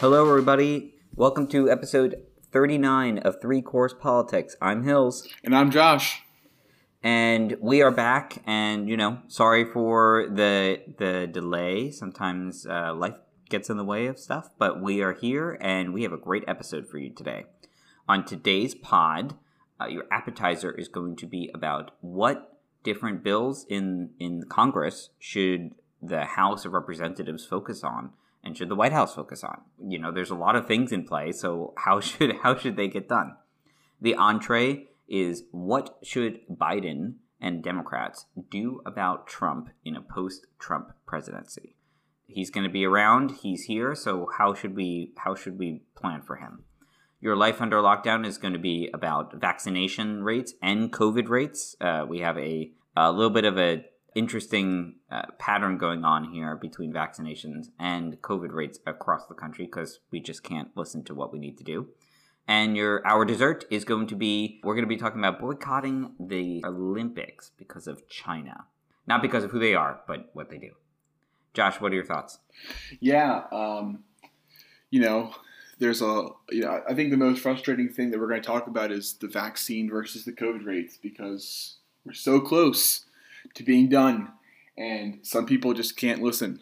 Hello, everybody. Welcome to episode 39 of Three Course Politics. I'm Hills, And I'm Josh. and we are back. And you know, sorry for the the delay. Sometimes uh, life gets in the way of stuff, but we are here, and we have a great episode for you today. On today's pod, uh, your appetizer is going to be about what different bills in in Congress should the House of Representatives focus on and should the White House focus on? You know, there's a lot of things in play, so how should how should they get done? The entree is what should Biden and Democrats do about Trump in a post-Trump presidency? He's going to be around, he's here, so how should we how should we plan for him? Your life under lockdown is going to be about vaccination rates and COVID rates. Uh, we have a, a little bit of a interesting uh, pattern going on here between vaccinations and COVID rates across the country because we just can't listen to what we need to do. And your our dessert is going to be we're going to be talking about boycotting the Olympics because of China, not because of who they are, but what they do. Josh, what are your thoughts? Yeah, um, you know, there's a, you know, I think the most frustrating thing that we're going to talk about is the vaccine versus the COVID rates because we're so close to being done, and some people just can't listen.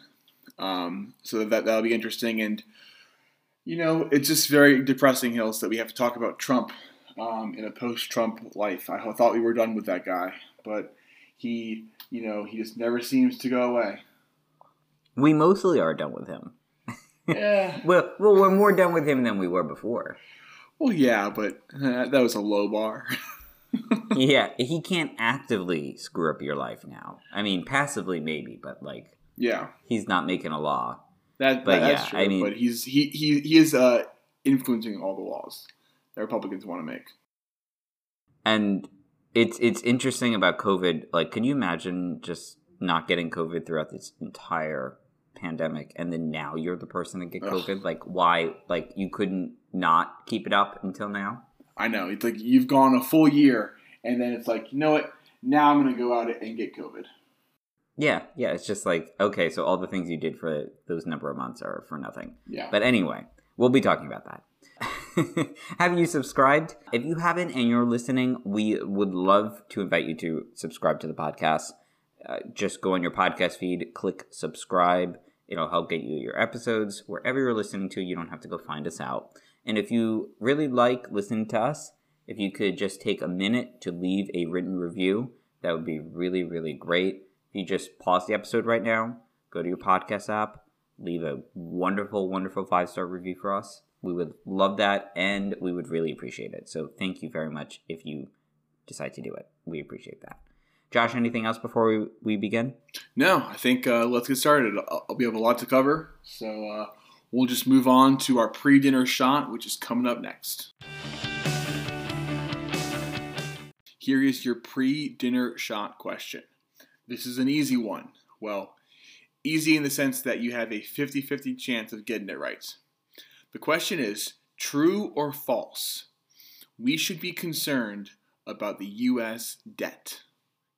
Um, so that that'll be interesting, and you know, it's just very depressing, Hills, that we have to talk about Trump um, in a post-Trump life. I thought we were done with that guy, but he, you know, he just never seems to go away. We mostly are done with him. Yeah. Well, well, we're more done with him than we were before. Well, yeah, but uh, that was a low bar. yeah, he can't actively screw up your life now. I mean, passively maybe, but like yeah, he's not making a law. that, But that- that's yeah, true. I mean- but he's he he, he is uh, influencing all the laws that Republicans want to make. And it's it's interesting about COVID. Like, can you imagine just not getting COVID throughout this entire pandemic, and then now you're the person to get Ugh. COVID? Like, why? Like, you couldn't not keep it up until now? I know it's like you've gone a full year, and then it's like you know what? Now I'm gonna go out and get COVID. Yeah, yeah. It's just like okay, so all the things you did for those number of months are for nothing. Yeah, But anyway, we'll be talking about that. Have you subscribed? If you haven't and you're listening, we would love to invite you to subscribe to the podcast. Uh, just go on your podcast feed, click subscribe. It'll help get you your episodes wherever you're listening to. You don't have to go find us out. And if you really like listening to us, if you could just take a minute to leave a written review, that would be really, really great. If you just pause the episode right now, go to your podcast app, leave a wonderful, wonderful five star review for us. We would love that and we would really appreciate it. So thank you very much if you decide to do it. We appreciate that. Josh, anything else before we, we begin? no, I think uh, let's get started. We have a lot to cover, so uh, we'll just move on to our pre-dinner shot, which is coming up next. Here is your pre-dinner shot question. This is an easy one. Well, easy in the sense that you have a 50-50 chance of getting it right. The question is, true or false? We should be concerned about the US debt.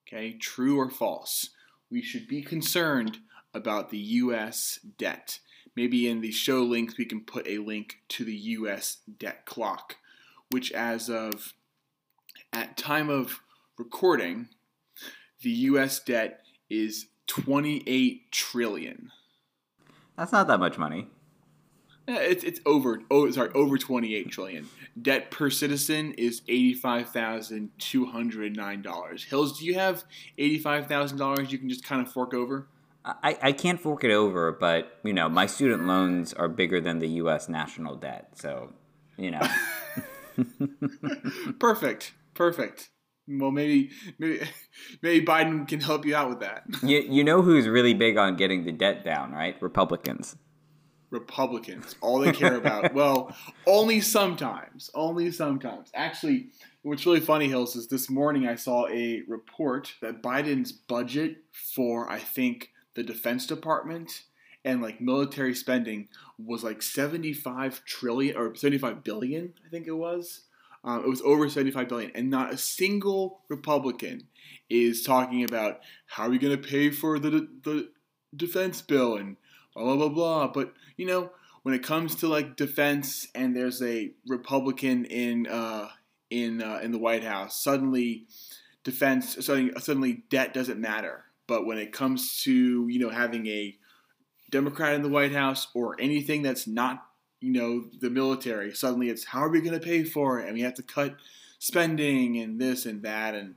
Okay, true or false? We should be concerned about the US debt. Maybe in the show links we can put a link to the US debt clock, which as of at time of recording, the US debt is 28 trillion. That's not that much money. It's it's over oh sorry over 28 trillion. Debt per citizen is $85,209. Hills, do you have $85,000 you can just kind of fork over? I, I can't fork it over, but you know, my student loans are bigger than the US national debt. So, you know. Perfect. Perfect. Well, maybe maybe maybe Biden can help you out with that. you, you know who's really big on getting the debt down, right? Republicans. Republicans, all they care about. well, only sometimes. Only sometimes. Actually, what's really funny, Hills, is this morning I saw a report that Biden's budget for I think the Defense Department and like military spending was like 75 trillion or 75 billion, I think it was. Um, it was over 75 billion, and not a single Republican is talking about how are we going to pay for the the defense bill and blah blah blah blah. But you know, when it comes to like defense and there's a Republican in uh, in uh, in the White House, suddenly defense suddenly suddenly debt doesn't matter. But when it comes to you know having a Democrat in the White House or anything that's not you know the military, suddenly it's how are we going to pay for it, and we have to cut spending and this and that, and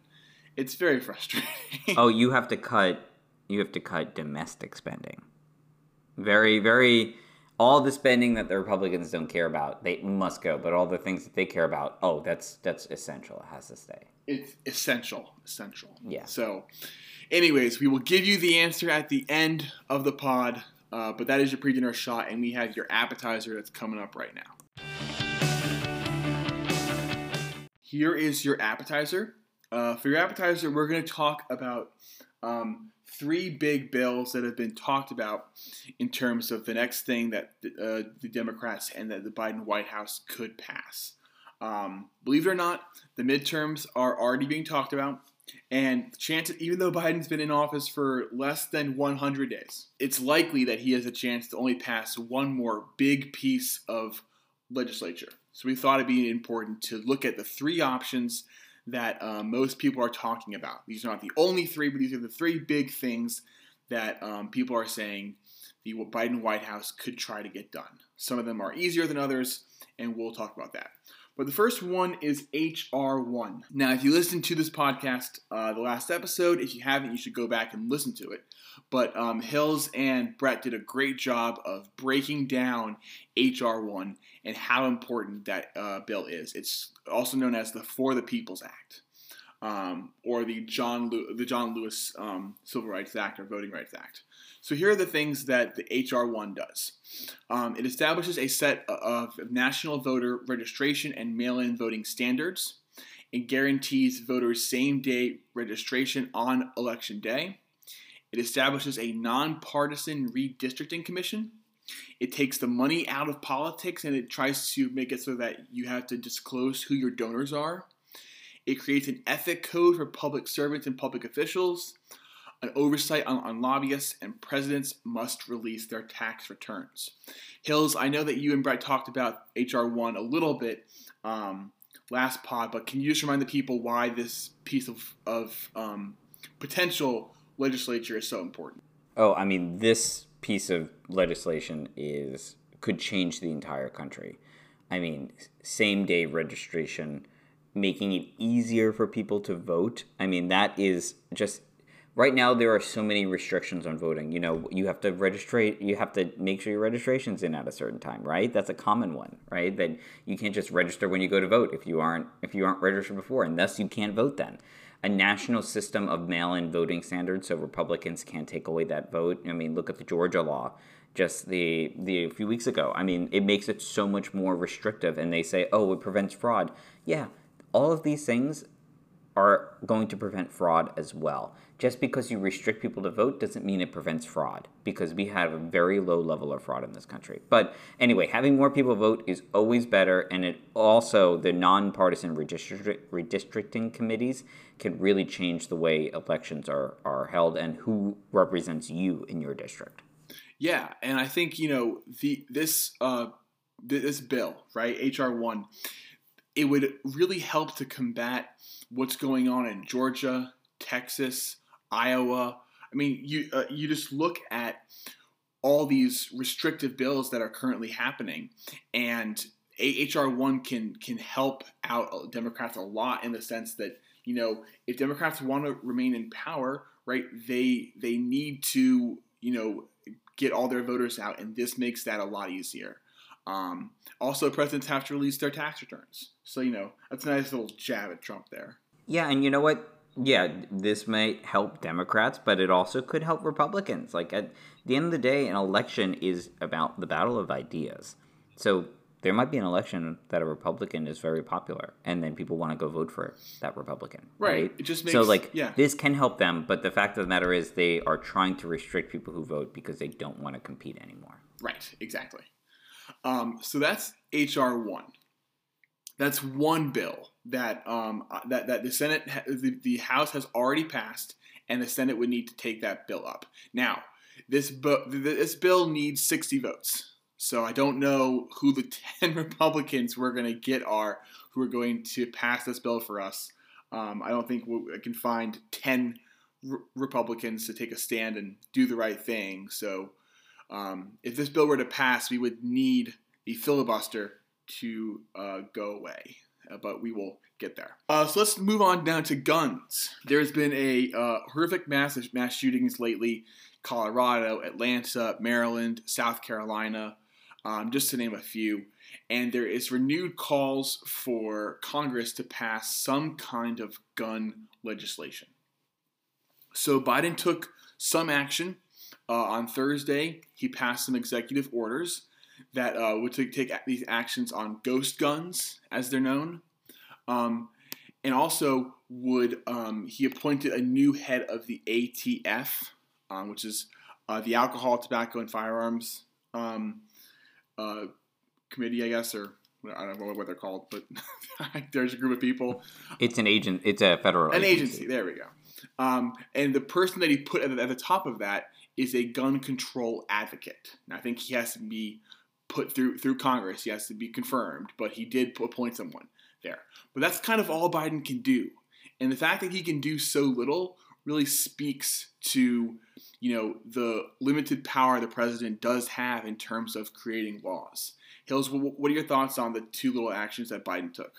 it's very frustrating. oh, you have to cut. You have to cut domestic spending. Very, very. All the spending that the Republicans don't care about, they must go. But all the things that they care about, oh, that's that's essential. It has to stay. It's essential, essential. Yeah. So, anyways, we will give you the answer at the end of the pod. Uh, but that is your pre-dinner shot, and we have your appetizer that's coming up right now. Here is your appetizer. Uh, for your appetizer, we're going to talk about um, three big bills that have been talked about in terms of the next thing that uh, the Democrats and that the Biden White House could pass. Um, believe it or not, the midterms are already being talked about, and chances, even though Biden's been in office for less than 100 days, it's likely that he has a chance to only pass one more big piece of legislature. So we thought it'd be important to look at the three options that uh, most people are talking about. These are not the only three, but these are the three big things that um, people are saying the Biden White House could try to get done. Some of them are easier than others, and we'll talk about that. But the first one is HR1. Now, if you listened to this podcast, uh, the last episode, if you haven't, you should go back and listen to it. But um, Hills and Brett did a great job of breaking down HR1 and how important that uh, bill is. It's also known as the For the People's Act. Um, or the John Lew- the John Lewis um, Civil Rights Act or Voting Rights Act. So here are the things that the HR1 does. Um, it establishes a set of national voter registration and mail-in voting standards. It guarantees voters same-day registration on election day. It establishes a nonpartisan redistricting commission. It takes the money out of politics and it tries to make it so that you have to disclose who your donors are. It creates an ethic code for public servants and public officials an oversight on, on, lobbyists, and presidents must release their tax returns. Hills, I know that you and Brett talked about HR1 a little bit um, last pod, but can you just remind the people why this piece of, of um, potential legislature is so important? Oh, I mean, this piece of legislation is could change the entire country. I mean, same day registration, making it easier for people to vote. I mean, that is just right now there are so many restrictions on voting. You know, you have to register, you have to make sure your registration's in at a certain time, right? That's a common one, right? That you can't just register when you go to vote if you aren't if you aren't registered before, and thus you can't vote then. A national system of mail-in voting standards, so Republicans can't take away that vote. I mean, look at the Georgia law just the the a few weeks ago. I mean, it makes it so much more restrictive, and they say, oh, it prevents fraud. Yeah, all of these things are going to prevent fraud as well. Just because you restrict people to vote doesn't mean it prevents fraud, because we have a very low level of fraud in this country. But anyway, having more people vote is always better, and it also, the nonpartisan redistricting committees can really change the way elections are, are held and who represents you in your district. Yeah, and I think, you know, the this uh, this bill, right, HR 1, it would really help to combat what's going on in Georgia, Texas, Iowa. I mean, you uh, you just look at all these restrictive bills that are currently happening, and HR one can can help out Democrats a lot in the sense that you know if Democrats want to remain in power, right, they they need to you know get all their voters out, and this makes that a lot easier. Um, also, presidents have to release their tax returns. So, you know, that's a nice little jab at Trump there. Yeah, and you know what? Yeah, this might help Democrats, but it also could help Republicans. Like, at the end of the day, an election is about the battle of ideas. So, there might be an election that a Republican is very popular, and then people want to go vote for that Republican. Right. right? It just makes, so like yeah. this can help them, but the fact of the matter is they are trying to restrict people who vote because they don't want to compete anymore. Right. Exactly. Um, so that's HR one. That's one bill that um, uh, that that the Senate, the, the House has already passed, and the Senate would need to take that bill up. Now, this bu- this bill needs sixty votes. So I don't know who the 10 Republicans we're going to get are who are going to pass this bill for us. Um, I don't think we, can find 10 Republicans to take a stand and do the right thing. So um, if this bill were to pass, we would need the filibuster to uh, go away. Uh, but we will get there. Uh, so let's move on down to guns. There's been a uh, horrific mass mass shootings lately: Colorado, Atlanta, Maryland, South Carolina, um, just to name a few. And there is renewed calls for Congress to pass some kind of gun legislation. So Biden took some action uh, on Thursday. He passed some executive orders that uh, would take, take these actions on ghost guns, as they're known. Um, and also would um, he appointed a new head of the ATF, um, which is uh, the Alcohol, Tobacco, and Firearms um, uh, Committee, I guess, or I don't know what they're called, but there's a group of people. It's an agent. It's a federal an agency. agency. There we go. Um, and the person that he put at the, at the top of that is a gun control advocate. Now, I think he has to be put through through Congress. He has to be confirmed, but he did appoint someone there. But that's kind of all Biden can do. And the fact that he can do so little really speaks to, you know, the limited power the president does have in terms of creating laws. Hills, what are your thoughts on the two little actions that Biden took?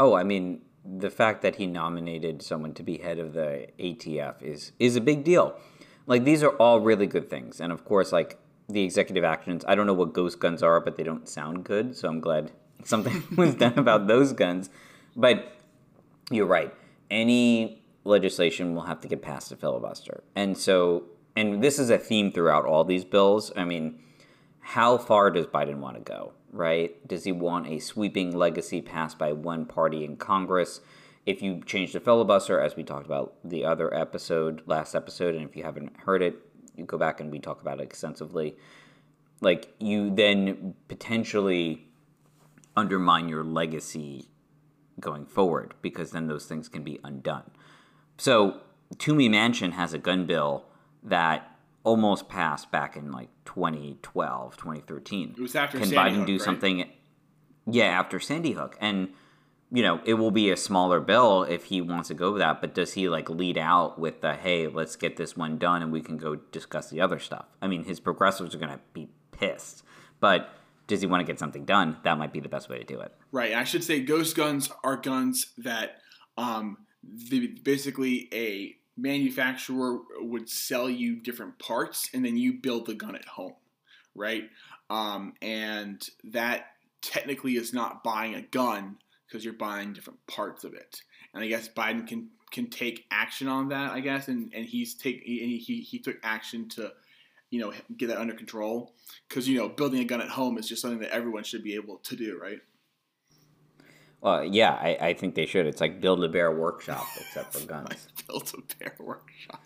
Oh, I mean, the fact that he nominated someone to be head of the ATF is is a big deal. Like these are all really good things, and of course, like the executive actions. I don't know what ghost guns are, but they don't sound good, so I'm glad something was done about those guns. But you're right. Any legislation will have to get past a filibuster. And so, and this is a theme throughout all these bills. I mean, how far does Biden want to go, right? Does he want a sweeping legacy passed by one party in Congress? If you change the filibuster, as we talked about the other episode, last episode, and if you haven't heard it, you go back and we talk about it extensively. Like, you then potentially undermine your legacy going forward because then those things can be undone. So, Toomey Manchin has a gun bill that almost passed back in like 2012, 2013. It was after Can Sandy Biden Hook, do right? something? Yeah, after Sandy Hook. And, you know, it will be a smaller bill if he wants to go with that. But does he like lead out with the, hey, let's get this one done and we can go discuss the other stuff? I mean, his progressives are going to be pissed. But does he want to get something done? That might be the best way to do it. Right. I should say ghost guns are guns that um, the, basically a manufacturer would sell you different parts and then you build the gun at home. Right. Um, and that technically is not buying a gun because you're buying different parts of it. And I guess Biden can can take action on that. I guess, and and he's take he he, he took action to you know get that under control because you know building a gun at home is just something that everyone should be able to do, right? Well, yeah, I, I think they should. It's like build a bear workshop, except for guns. Build a bear workshop.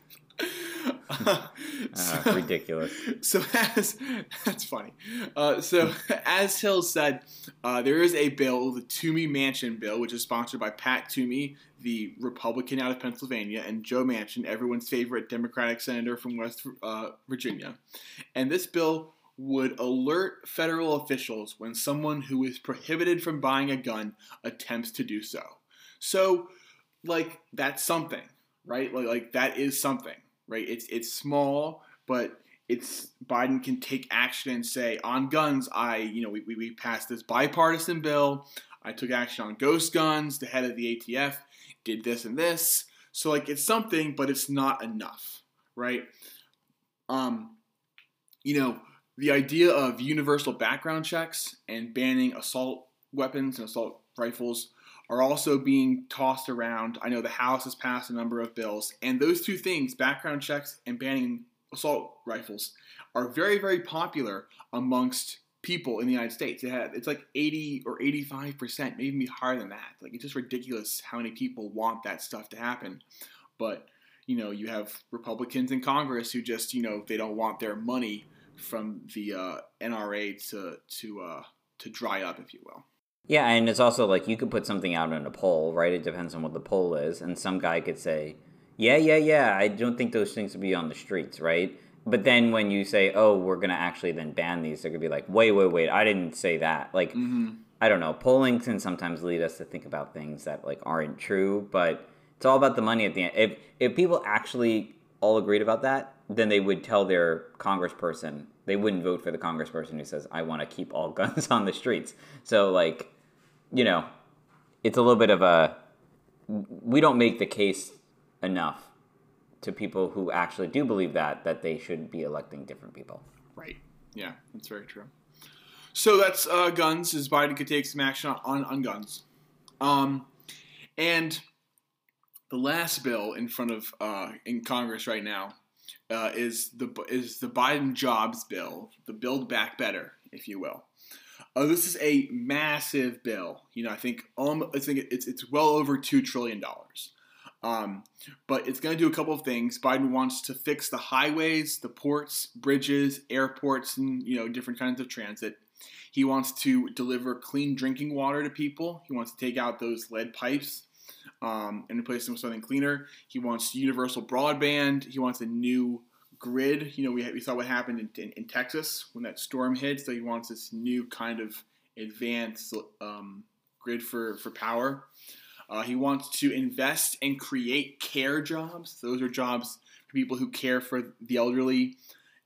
Uh, ridiculous. So as that's funny. Uh, so as Hill said, uh, there is a bill, the Toomey Manchin bill, which is sponsored by Pat Toomey, the Republican out of Pennsylvania, and Joe Manchin, everyone's favorite Democratic senator from West uh, Virginia. And this bill would alert federal officials when someone who is prohibited from buying a gun attempts to do so. So, like that's something, right? Like, like that is something, right? It's it's small, but it's Biden can take action and say on guns, I you know we, we, we passed this bipartisan bill. I took action on ghost guns. The head of the ATF did this and this. So like it's something, but it's not enough, right? Um, you know the idea of universal background checks and banning assault weapons and assault rifles are also being tossed around. I know the House has passed a number of bills, and those two things, background checks and banning assault rifles, are very, very popular amongst people in the United States. It had, it's like 80 or 85 percent, maybe even higher than that. Like it's just ridiculous how many people want that stuff to happen. But you know, you have Republicans in Congress who just you know they don't want their money from the uh, NRA to to uh, to dry up, if you will. Yeah, and it's also like you could put something out in a poll, right? It depends on what the poll is, and some guy could say, "Yeah, yeah, yeah, I don't think those things would be on the streets, right?" but then when you say, "Oh, we're gonna actually then ban these," they're gonna be like, "Wait, wait, wait! I didn't say that." Like, Mm-hmm. I don't know. Polling can sometimes lead us to think about things that like aren't true, but it's all about the money at the end. If if people actually all agreed about that, then they would tell their congressperson. They wouldn't vote for the congressperson who says, "I want to keep all guns on the streets." So like, you know, it's a little bit of a we don't make the case enough to people who actually do believe that that they should be electing different people. Right. Yeah, that's very true. So that's uh, guns. Is Biden could take some action on on guns, um, and the last bill in front of uh, in Congress right now uh, is the is the Biden jobs bill, the Build Back Better, if you will. Uh, this is a massive bill. You know, I think um, I think it's it's well over two trillion dollars. Um, but it's going to do a couple of things. Biden wants to fix the highways, the ports, bridges, airports, and you know different kinds of transit. He wants to deliver clean drinking water to people. He wants to take out those lead pipes um, and replace them with something cleaner. He wants universal broadband. He wants a new grid. You know, we, we saw what happened in, in, in Texas when that storm hit. So he wants this new kind of advanced um, grid for, for power. Uh, he wants to invest and create care jobs. Those are jobs for people who care for the elderly,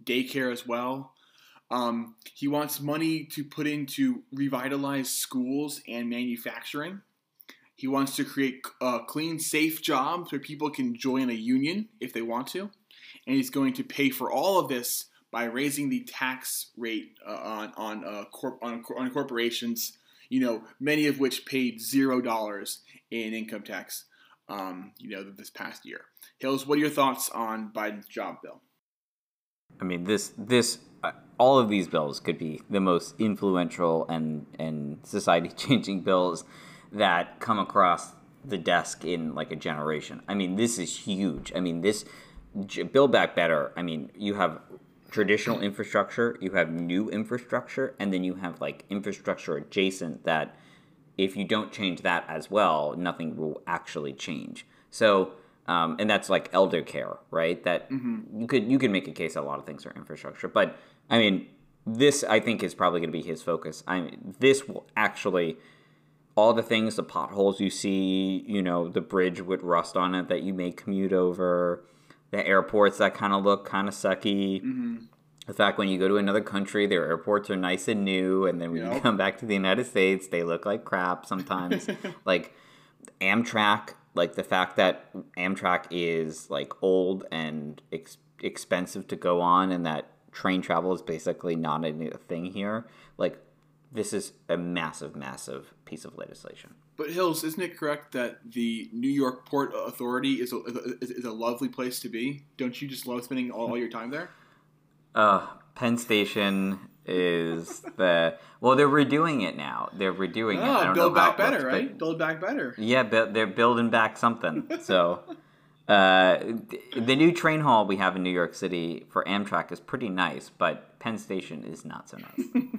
daycare as well. Um, he wants money to put into revitalize schools and manufacturing. He wants to create uh, clean, safe jobs where people can join a union if they want to. And he's going to pay for all of this by raising the tax rate uh, on on, uh, corp- on on corporations. You know, many of which paid zero dollars in income tax. Um, you know, this past year. Hills, what are your thoughts on Biden's job bill? I mean, this this uh, all of these bills could be the most influential and and society changing bills that come across the desk in like a generation. I mean, this is huge. I mean, this build back better. I mean, you have traditional infrastructure, you have new infrastructure, and then you have like infrastructure adjacent that if you don't change that as well, nothing will actually change. So, um, and that's like elder care, right? That mm-hmm. you could you could make a case that a lot of things are infrastructure, but I mean, this I think is probably going to be his focus. I mean, this will actually all the things, the potholes you see, you know, the bridge with rust on it that you may commute over, the airports that kind of look kind of sucky. Mm-hmm. The fact when you go to another country, their airports are nice and new, and then when yep. you come back to the United States, they look like crap sometimes. like Amtrak, like the fact that Amtrak is like old and ex- expensive to go on, and that train travel is basically not a thing here. Like this is a massive, massive piece of legislation. But Hills, isn't it correct that the New York Port Authority is a, is, is a lovely place to be? Don't you just love spending all, all your time there? Uh, Penn Station is the well, they're redoing it now. They're redoing oh, it. I build back better, looks, right? Build back better. Yeah, they're building back something. so. Uh, the new train hall we have in New York City for Amtrak is pretty nice, but Penn Station is not so nice.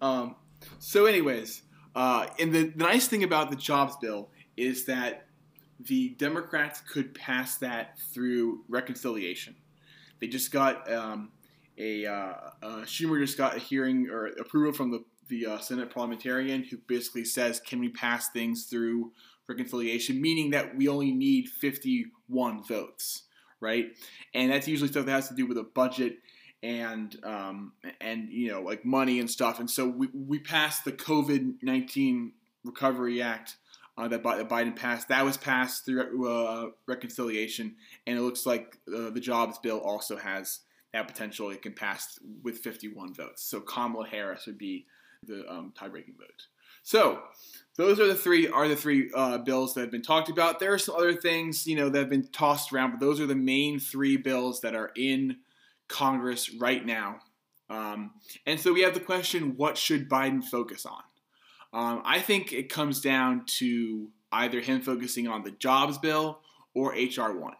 um, so, anyways, uh, and the, the nice thing about the jobs bill is that the Democrats could pass that through reconciliation. They just got um, a uh, uh, Schumer just got a hearing or approval from the the uh, Senate parliamentarian who basically says, "Can we pass things through reconciliation?" Meaning that we only need 51 votes, right? And that's usually stuff that has to do with a budget and um, and you know like money and stuff. And so we we passed the COVID 19 Recovery Act. Uh, that, Biden passed. That was passed through uh, reconciliation, and it looks like uh, the jobs bill also has that potential. It can pass with 51 votes. So Kamala Harris would be the um, tie-breaking vote. So those are the three are the three uh, bills that have been talked about. There are some other things you know that have been tossed around, but those are the main three bills that are in Congress right now. Um, and so we have the question: What should Biden focus on? Um, I think it comes down to either him focusing on the jobs bill or HR one.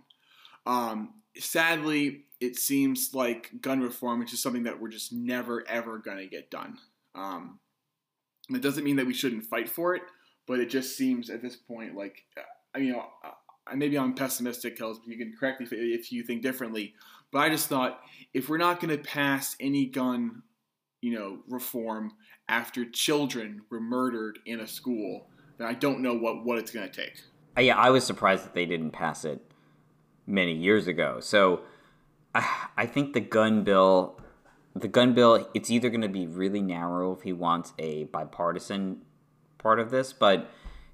Um, sadly, it seems like gun reform, which is something that we're just never ever going to get done. Um, it doesn't mean that we shouldn't fight for it, but it just seems at this point like I mean maybe I'm pessimistic, Kels. But you can correct me if, if you think differently. But I just thought if we're not going to pass any gun, you know, reform after children were murdered in a school, then I don't know what what it's going to take. Uh, yeah, I was surprised that they didn't pass it many years ago. So I think the gun bill, the gun bill, it's either going to be really narrow if he wants a bipartisan part of this, but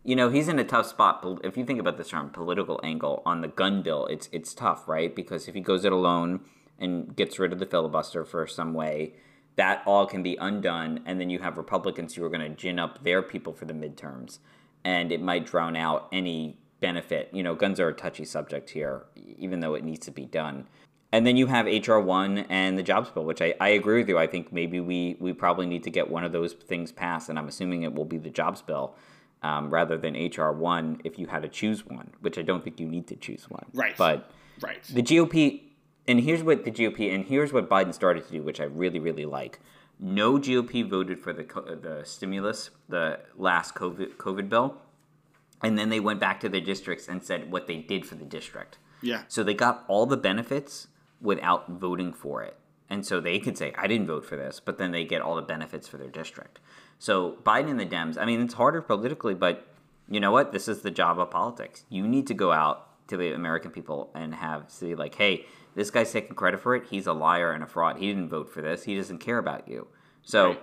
you know he's in a tough spot. If you think about this from a political angle on the gun bill, it's it's tough, right? Because if he goes it alone and gets rid of the filibuster for some way, that all can be undone, and then you have Republicans who are going to gin up their people for the midterms, and it might drown out any benefit. You know, guns are a touchy subject here, even though it needs to be done. And then you have HR one and the jobs bill, which I, I agree with you. I think maybe we we probably need to get one of those things passed, and I'm assuming it will be the jobs bill. Um, rather than HR one, if you had to choose one, which I don't think you need to choose one. Right. But right. the GOP, and here's what the GOP, and here's what Biden started to do, which I really, really like. No GOP voted for the the stimulus, the last COVID COVID bill, and then they went back to their districts and said what they did for the district. Yeah. So they got all the benefits without voting for it. And so they could say, I didn't vote for this, but then they get all the benefits for their district. So Biden and the Dems, I mean, it's harder politically, but you know what? This is the job of politics. You need to go out to the American people and have say like, hey, this guy's taking credit for it. He's a liar and a fraud. He didn't vote for this. He doesn't care about you. So right.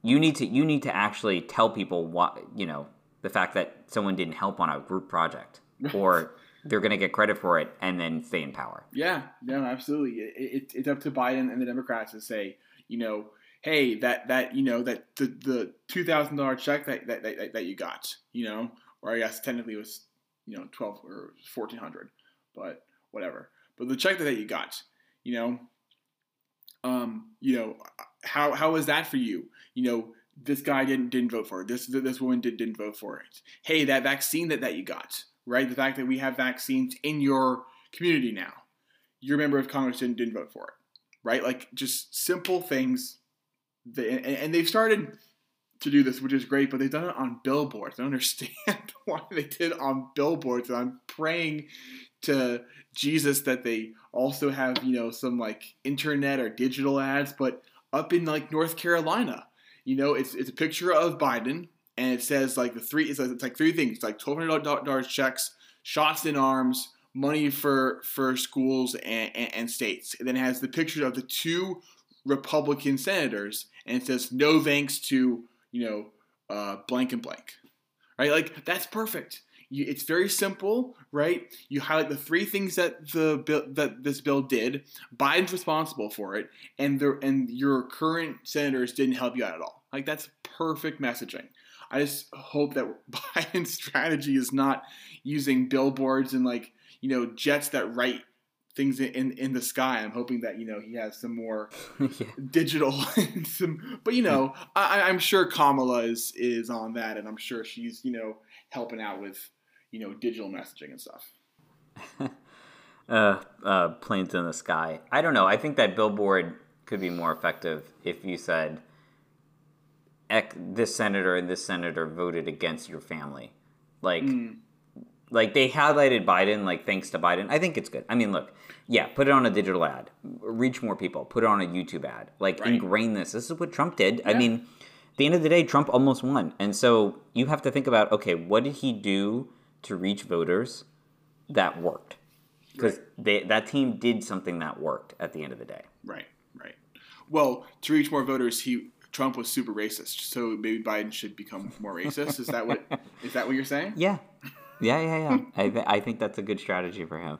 you need to you need to actually tell people what you know the fact that someone didn't help on a group project or they're going to get credit for it and then stay in power. Yeah, no, absolutely. It, it, it's up to Biden and the Democrats to say, you know, hey, that that you know that the the two thousand dollar check that, that that that you got, you know, or I guess technically it was you know twelve or fourteen hundred, but whatever. But the check that, you got, you know, um, you know, how how was that for you? You know, this guy didn't didn't vote for it. This this woman did, didn't vote for it. Hey, that vaccine that that you got right? The fact that we have vaccines in your community now. Your member of Congress didn't, didn't vote for it, right? Like just simple things. That, and, and they've started to do this, which is great, but they've done it on billboards. I don't understand why they did it on billboards. And I'm praying to Jesus that they also have, you know, some like internet or digital ads, but up in like North Carolina, you know, it's it's a picture of Biden and it says like the three. It's like, it's like three things. It's like twelve hundred dollars checks, shots in arms, money for for schools and, and, and states. And then it has the picture of the two Republican senators, and it says no thanks to you know uh, blank and blank. Right, like that's perfect. You, it's very simple, right? You highlight the three things that the that this bill did. Biden's responsible for it, and the and your current senators didn't help you out at all. Like that's perfect messaging. I just hope that Biden's strategy is not using billboards and like you know jets that write things in in the sky. I'm hoping that you know he has some more yeah. digital, some, but you know I, I'm sure Kamala is is on that, and I'm sure she's you know helping out with you know digital messaging and stuff. uh, uh, planes in the sky. I don't know. I think that billboard could be more effective if you said this senator and this senator voted against your family. Like, mm. Like they highlighted Biden, like thanks to Biden. I think it's good. I mean, look, yeah, put it on a digital ad, reach more people, put it on a YouTube ad, like right. ingrain this. This is what Trump did. Yeah. I mean, at the end of the day, Trump almost won, and so you have to think about, okay, what did he do to reach voters that worked? Because right. that team did something that worked at the end of the day. Right, right. Well, to reach more voters, he Trump was super racist, so maybe Biden should become more racist. Is that what is that what you're saying? Yeah, yeah, yeah, yeah. I, th- I think that's a good strategy for him.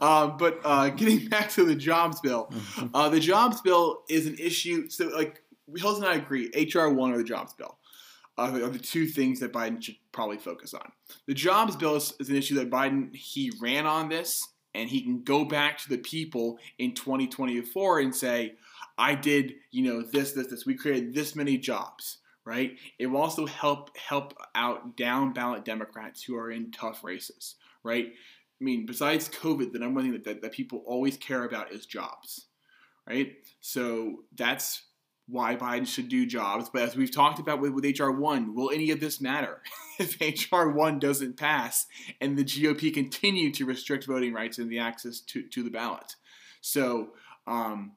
Um, but uh, getting back to the jobs bill, uh, the jobs bill is an issue. So, like, Hills and I agree, HR one or the jobs bill uh, are the two things that Biden should probably focus on. The jobs bill is, is an issue that Biden he ran on this, and he can go back to the people in 2024 and say I did, you know, this, this, this. We created this many jobs, right? It will also help help out down ballot Democrats who are in tough races, right? I mean, besides COVID, the number one thing that, that, that people always care about is jobs, right? So that's why Biden should do jobs. But as we've talked about with, with HR one, will any of this matter if HR one doesn't pass and the GOP continue to restrict voting rights and the access to, to the ballot? So, um,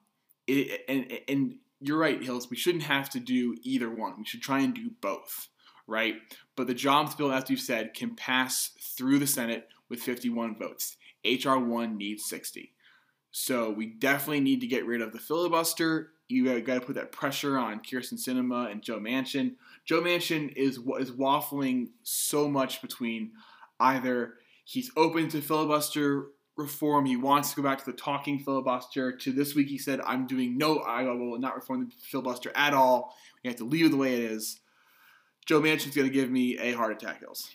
it, and and you're right, Hills. We shouldn't have to do either one. We should try and do both, right? But the jobs bill, as you've said, can pass through the Senate with 51 votes. HR one needs 60. So we definitely need to get rid of the filibuster. You got to put that pressure on Kyrsten Sinema and Joe Manchin. Joe Manchin is is waffling so much between either he's open to filibuster reform, he wants to go back to the talking filibuster. To this week, he said, "I'm doing no, I will not reform the filibuster at all. We have to leave it the way it is." Joe Manchin's going to give me a heart attack, Hills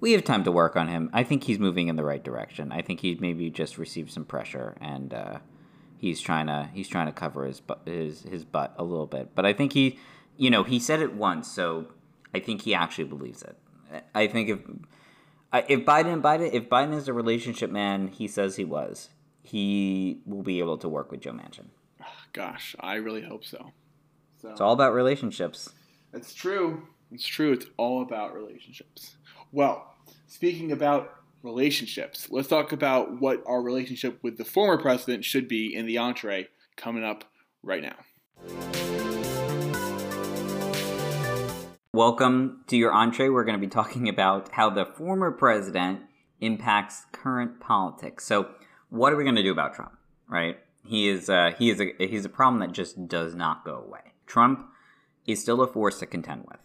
we have time to work on him. I think he's moving in the right direction. I think he maybe just received some pressure and uh, he's trying to he's trying to cover his his his butt a little bit. But I think he, you know, he said it once, so I think he actually believes it. I think if if Biden Biden if Biden is a relationship man, he says he was. He will be able to work with Joe Manchin. Gosh, I really hope so. so. It's all about relationships. It's true. It's true. It's all about relationships. Well, speaking about relationships, let's talk about what our relationship with the former president should be in the entree coming up right now. Welcome to your entree. We're going to be talking about how the former president impacts current politics. So, what are we going to do about Trump? Right? He is uh, he is a he's a problem that just does not go away. Trump is still a force to contend with.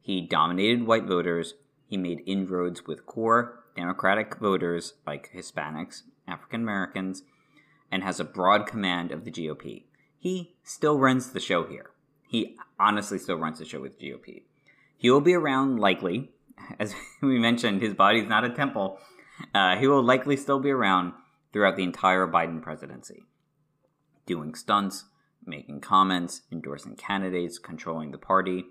He dominated white voters he made inroads with core Democratic voters like Hispanics, African Americans, and has a broad command of the GOP. He still runs the show here. He honestly still runs the show with GOP. He will be around likely, as we mentioned, his body's not a temple. Uh, he will likely still be around throughout the entire Biden presidency, doing stunts, making comments, endorsing candidates, controlling the party.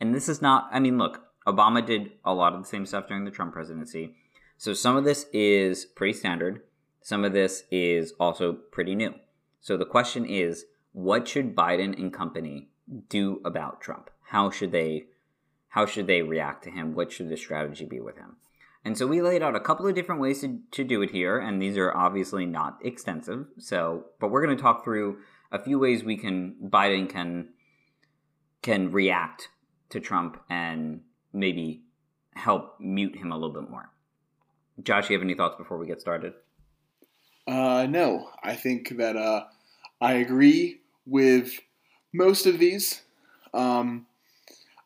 And this is not, I mean, look, Obama did a lot of the same stuff during the Trump presidency. So some of this is pretty standard. Some of this is also pretty new. So the question is, what should Biden and company do about Trump? How should they how should they react to him? What should the strategy be with him? And so we laid out a couple of different ways to, to do it here, and these are obviously not extensive. So, but we're going to talk through a few ways we can Biden can can react to Trump and maybe help mute him a little bit more. Josh, you have any thoughts before we get started? Uh, no, I think that uh, I agree with most of these um,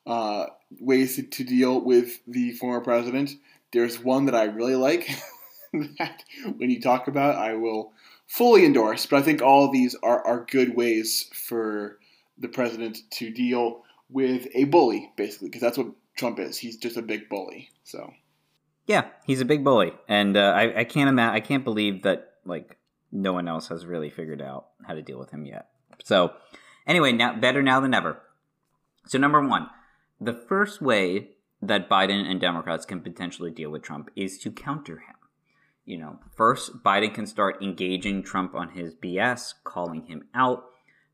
uh, ways to, to, deal with the former president. There's one that I really like that when you talk about, I will fully endorse. But I think all these are, are good ways for the president to deal with a bully, basically, because that's what Trump is. He's just a big bully. So. Yeah, he's a big bully, and uh, I, I can't imagine. I can't believe that like no one else has really figured out how to deal with him yet. So, anyway, now better now than ever. So, number one, the first way that Biden and Democrats can potentially deal with Trump is to counter him. You know, first, Biden can start engaging Trump on his BS, calling him out,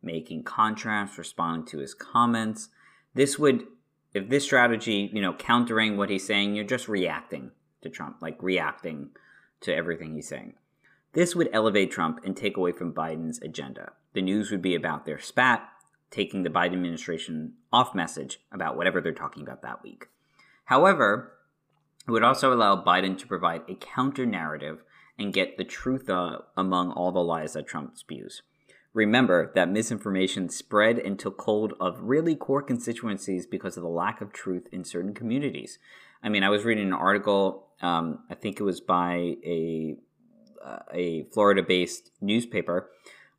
making contrasts, responding to his comments. This would if this strategy, you know, countering what he's saying, you're just reacting to Trump, like reacting to everything he's saying. This would elevate Trump and take away from Biden's agenda. The news would be about their spat, taking the Biden administration off message about whatever they're talking about that week. However, it would also allow Biden to provide a counter narrative and get the truth uh, among all the lies that Trump spews. Remember that misinformation spread and took hold of really core constituencies because of the lack of truth in certain communities. I mean, I was reading an article, um, I think it was by a, uh, a Florida based newspaper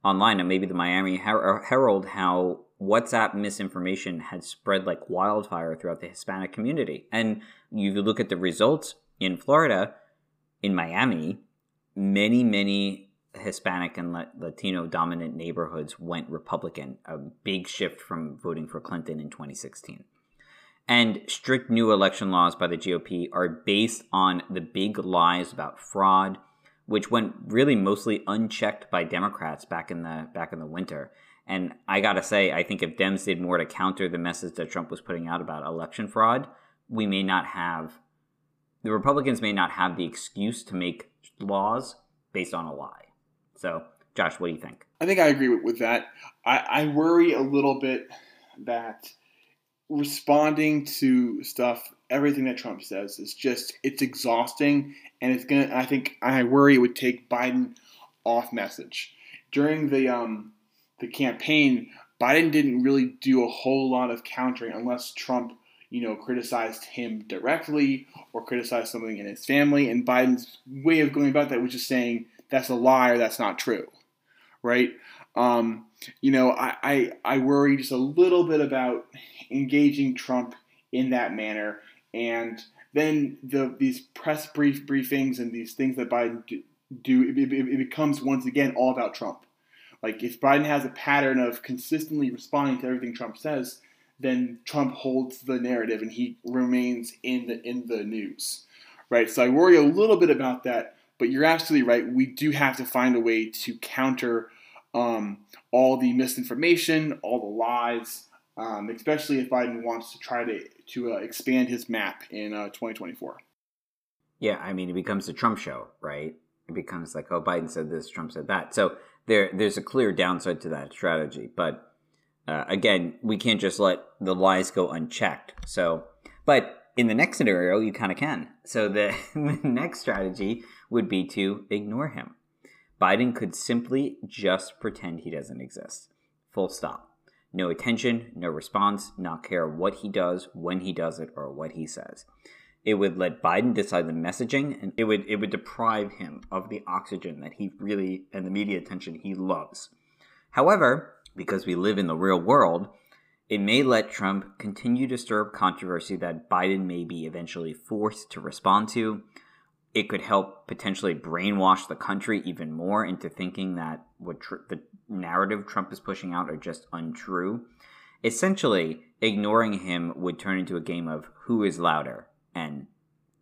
online, and maybe the Miami Her- Herald, how WhatsApp misinformation had spread like wildfire throughout the Hispanic community. And you look at the results in Florida, in Miami, many, many Hispanic and Latino dominant neighborhoods went Republican, a big shift from voting for Clinton in 2016. And strict new election laws by the GOP are based on the big lies about fraud, which went really mostly unchecked by Democrats back in the back in the winter. And I gotta say, I think if Dems did more to counter the message that Trump was putting out about election fraud, we may not have the Republicans may not have the excuse to make laws based on a lie. So, Josh, what do you think? I think I agree with, that. I, I worry a little bit that responding to stuff, everything that Trump says, is just it's exhausting, and it's gonna. I think I worry it would take Biden off message during the um, the campaign. Biden didn't really do a whole lot of countering unless Trump you know, criticized him directly or criticized something in his family. And Biden's way of going about that was just saying that's a lie or that's not true, right? Um, you know, I, I, I worry just a little bit about engaging Trump in that manner. And then the these press brief briefings and these things that Biden do, it, it, it becomes once again all about Trump. Like if Biden has a pattern of consistently responding to everything Trump says, then Trump holds the narrative and he remains in the in the news, right? So I worry a little bit about that. But you're absolutely right. We do have to find a way to counter um, all the misinformation, all the lies, um, especially if Biden wants to try to to uh, expand his map in uh, 2024. Yeah, I mean, it becomes a Trump show, right? It becomes like, oh, Biden said this, Trump said that. So there, there's a clear downside to that strategy. But uh, again, we can't just let the lies go unchecked. So, but in the next scenario, you kind of can. So the, the next strategy would be to ignore him. Biden could simply just pretend he doesn't exist. Full stop. No attention, no response, not care what he does, when he does it, or what he says. It would let Biden decide the messaging and it would it would deprive him of the oxygen that he really and the media attention he loves. However, because we live in the real world, it may let Trump continue to stir up controversy that Biden may be eventually forced to respond to. It could help potentially brainwash the country even more into thinking that what tr- the narrative Trump is pushing out are just untrue. Essentially, ignoring him would turn into a game of who is louder, and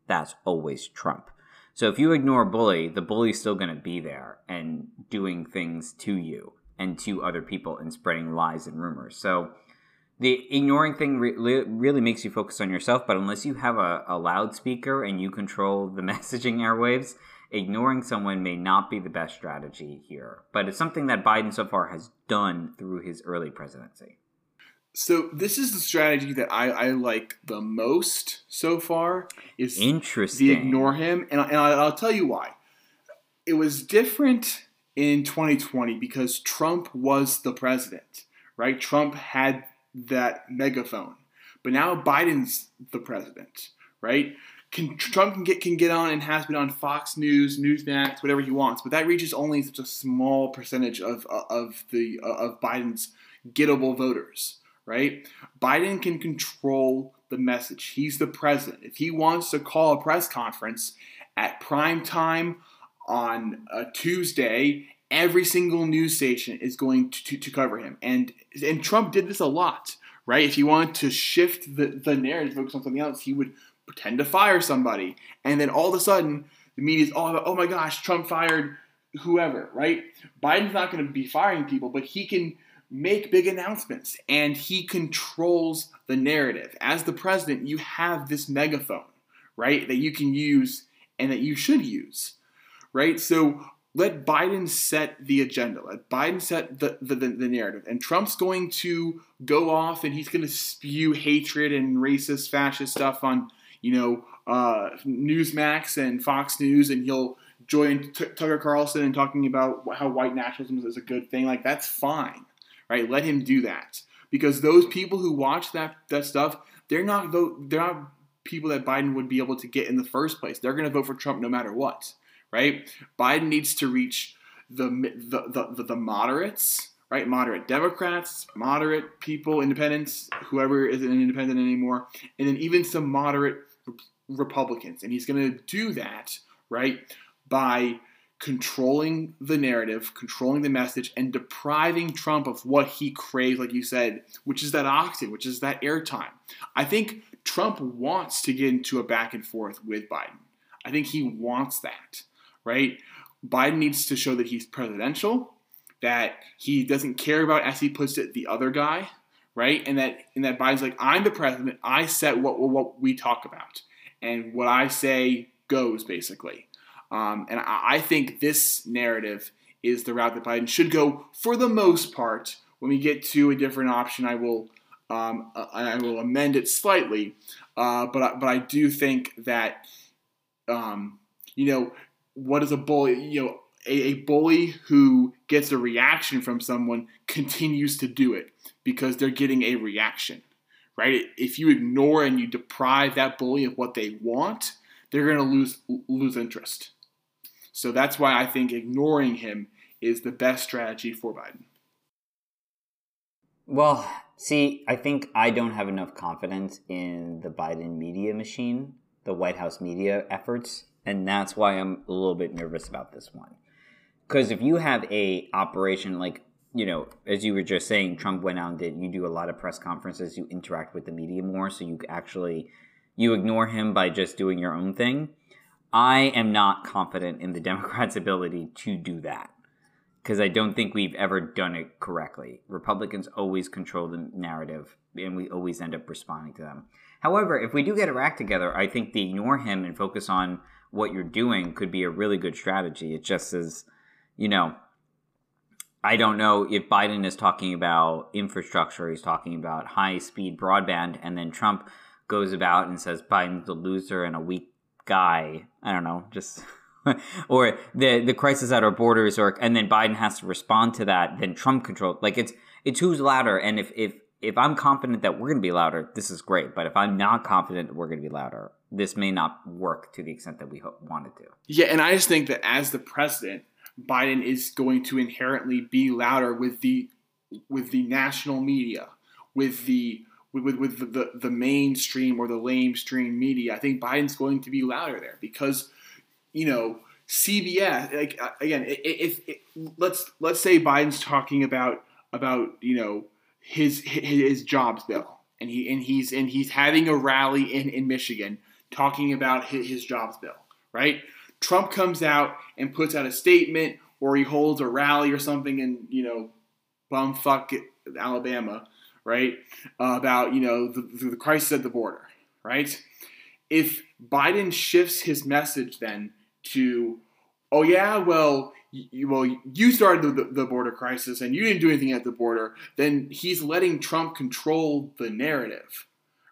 that's always Trump. So if you ignore a bully, the bully's still going to be there and doing things to you and to other people and spreading lies and rumors. So the ignoring thing re- really makes you focus on yourself, but unless you have a, a loudspeaker and you control the messaging airwaves, ignoring someone may not be the best strategy here. But it's something that Biden so far has done through his early presidency. So this is the strategy that I, I like the most so far. Is interesting. The ignore him, and, and I'll tell you why. It was different in 2020 because Trump was the president, right? Trump had that megaphone. But now Biden's the president, right? Can, Trump can get can get on and has been on Fox News, Newsmax, whatever he wants, but that reaches only such a small percentage of of the of Biden's gettable voters, right? Biden can control the message. He's the president. If he wants to call a press conference at prime time on a Tuesday, every single news station is going to, to, to, cover him. And and Trump did this a lot, right? If he wanted to shift the, the narrative, focus on something else, he would pretend to fire somebody. And then all of a sudden, the media's all about, oh my gosh, Trump fired whoever, right? Biden's not going to be firing people, but he can make big announcements and he controls the narrative. As the president, you have this megaphone, right, that you can use and that you should use right? So let Biden set the agenda. Let Biden set the, the, the, the, narrative. And Trump's going to go off and he's going to spew hatred and racist, fascist stuff on, you know, uh, Newsmax and Fox News, and he'll join T- Tucker Carlson and talking about how white nationalism is a good thing. Like, that's fine, right? Let him do that. Because those people who watch that, that stuff, they're not vote, they're not people that Biden would be able to get in the first place. They're going to vote for Trump no matter what right? Biden needs to reach the the, the, the moderates, right? Moderate Democrats, moderate people, independents, whoever isn't independent anymore, and then even some moderate Republicans. And he's going to do that, right, by controlling the narrative, controlling the message, and depriving Trump of what he craves, like you said, which is that oxygen, which is that airtime. I think Trump wants to get into a back and forth with Biden. I think he wants that right? Biden needs to show that he's presidential, that he doesn't care about, as he puts it, the other guy, right? And that and that Biden's like, I'm the president. I set what what we talk about, and what I say goes basically. Um, and I, I think this narrative is the route that Biden should go for the most part. When we get to a different option, I will um, I will amend it slightly. Uh, but but I do think that um, you know what is a bully? You know, a, a bully who gets a reaction from someone continues to do it because they're getting a reaction, right? If you ignore and you deprive that bully of what they want, they're going to lose lose interest. So that's why I think ignoring him is the best strategy for Biden. Well, see, I think I don't have enough confidence in the Biden media machine, the White House media efforts, and that's why I'm a little bit nervous about this one. Because if you have a operation like you know, as you were just saying, Trump went out and did. You do a lot of press conferences. You interact with the media more, so you actually you ignore him by just doing your own thing. I am not confident in the Democrats' ability to do that because I don't think we've ever done it correctly. Republicans always control the narrative, and we always end up responding to them. However, if we do get act together, I think the ignore him and focus on what you're doing could be a really good strategy. It just is, you know, I don't know if Biden is talking about infrastructure, he's talking about high speed broadband, and then Trump goes about and says Biden's a loser and a weak guy. I don't know, just or the the crisis at our borders, or and then Biden has to respond to that. Then Trump control. Like it's it's who's louder. And if if if I'm confident that we're going to be louder, this is great. But if I'm not confident that we're going to be louder, this may not work to the extent that we want it to. Yeah, and I just think that as the president, Biden is going to inherently be louder with the with the national media, with the with, with the, the, the mainstream or the lamestream media. I think Biden's going to be louder there because you know, CBS. Like uh, again, if, if, let's let's say Biden's talking about about you know his his jobs bill, and he and he's and he's having a rally in in Michigan talking about his, his jobs bill, right? Trump comes out and puts out a statement, or he holds a rally or something in you know bumfuck Alabama, right? About you know the, the crisis at the border, right? If Biden shifts his message then to, oh yeah, well, you, well, you started the, the border crisis and you didn't do anything at the border, then he's letting Trump control the narrative,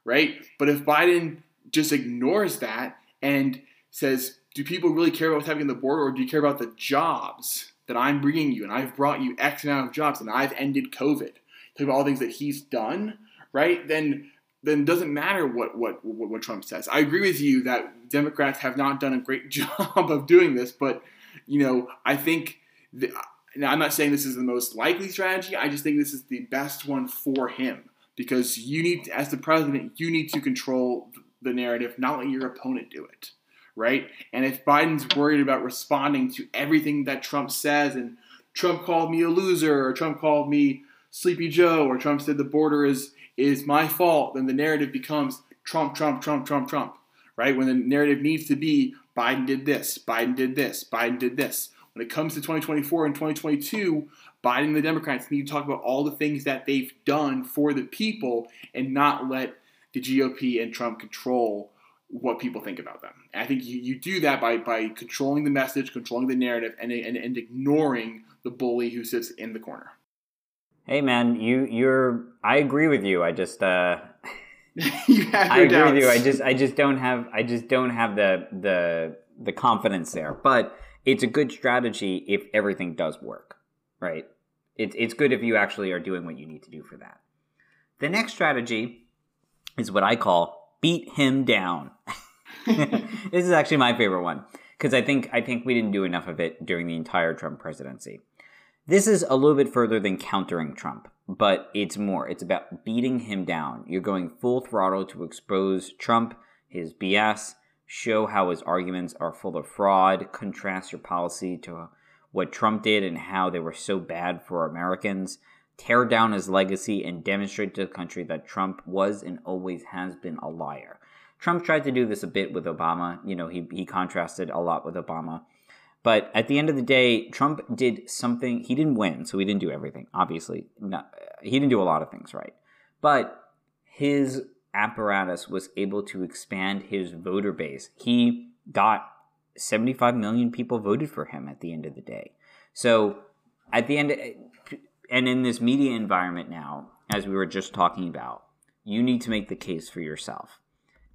right? But if Biden just ignores that and says, do people really care about what's happening at the border or do you care about the jobs that I'm bringing you and I've brought you X amount of jobs and I've ended COVID? Talk about all the things that he's done, right? Then then doesn't matter what, what, what, what Trump says. I agree with you that Democrats have not done a great job of doing this, but you know, I think the, now I'm not saying this is the most likely strategy. I just think this is the best one for him because you need, as the president, you need to control the narrative, not let your opponent do it, right? And if Biden's worried about responding to everything that Trump says, and Trump called me a loser, or Trump called me Sleepy Joe, or Trump said the border is is my fault, then the narrative becomes Trump, Trump, Trump, Trump, Trump, right? When the narrative needs to be Biden did this, Biden did this, Biden did this. When it comes to 2024 and 2022, Biden and the Democrats need to talk about all the things that they've done for the people and not let the GOP and Trump control what people think about them. And I think you, you do that by, by controlling the message, controlling the narrative, and, and, and ignoring the bully who sits in the corner. Hey man, you you're I agree with you. I just uh you have I agree doubts. with you. I just I just don't have I just don't have the the the confidence there. But it's a good strategy if everything does work, right? It's it's good if you actually are doing what you need to do for that. The next strategy is what I call beat him down. this is actually my favorite one because I think I think we didn't do enough of it during the entire Trump presidency. This is a little bit further than countering Trump, but it's more. It's about beating him down. You're going full throttle to expose Trump, his BS, show how his arguments are full of fraud, contrast your policy to what Trump did and how they were so bad for Americans, tear down his legacy, and demonstrate to the country that Trump was and always has been a liar. Trump tried to do this a bit with Obama. You know, he, he contrasted a lot with Obama. But at the end of the day, Trump did something. He didn't win, so he didn't do everything. Obviously, not, he didn't do a lot of things right. But his apparatus was able to expand his voter base. He got 75 million people voted for him at the end of the day. So at the end, and in this media environment now, as we were just talking about, you need to make the case for yourself.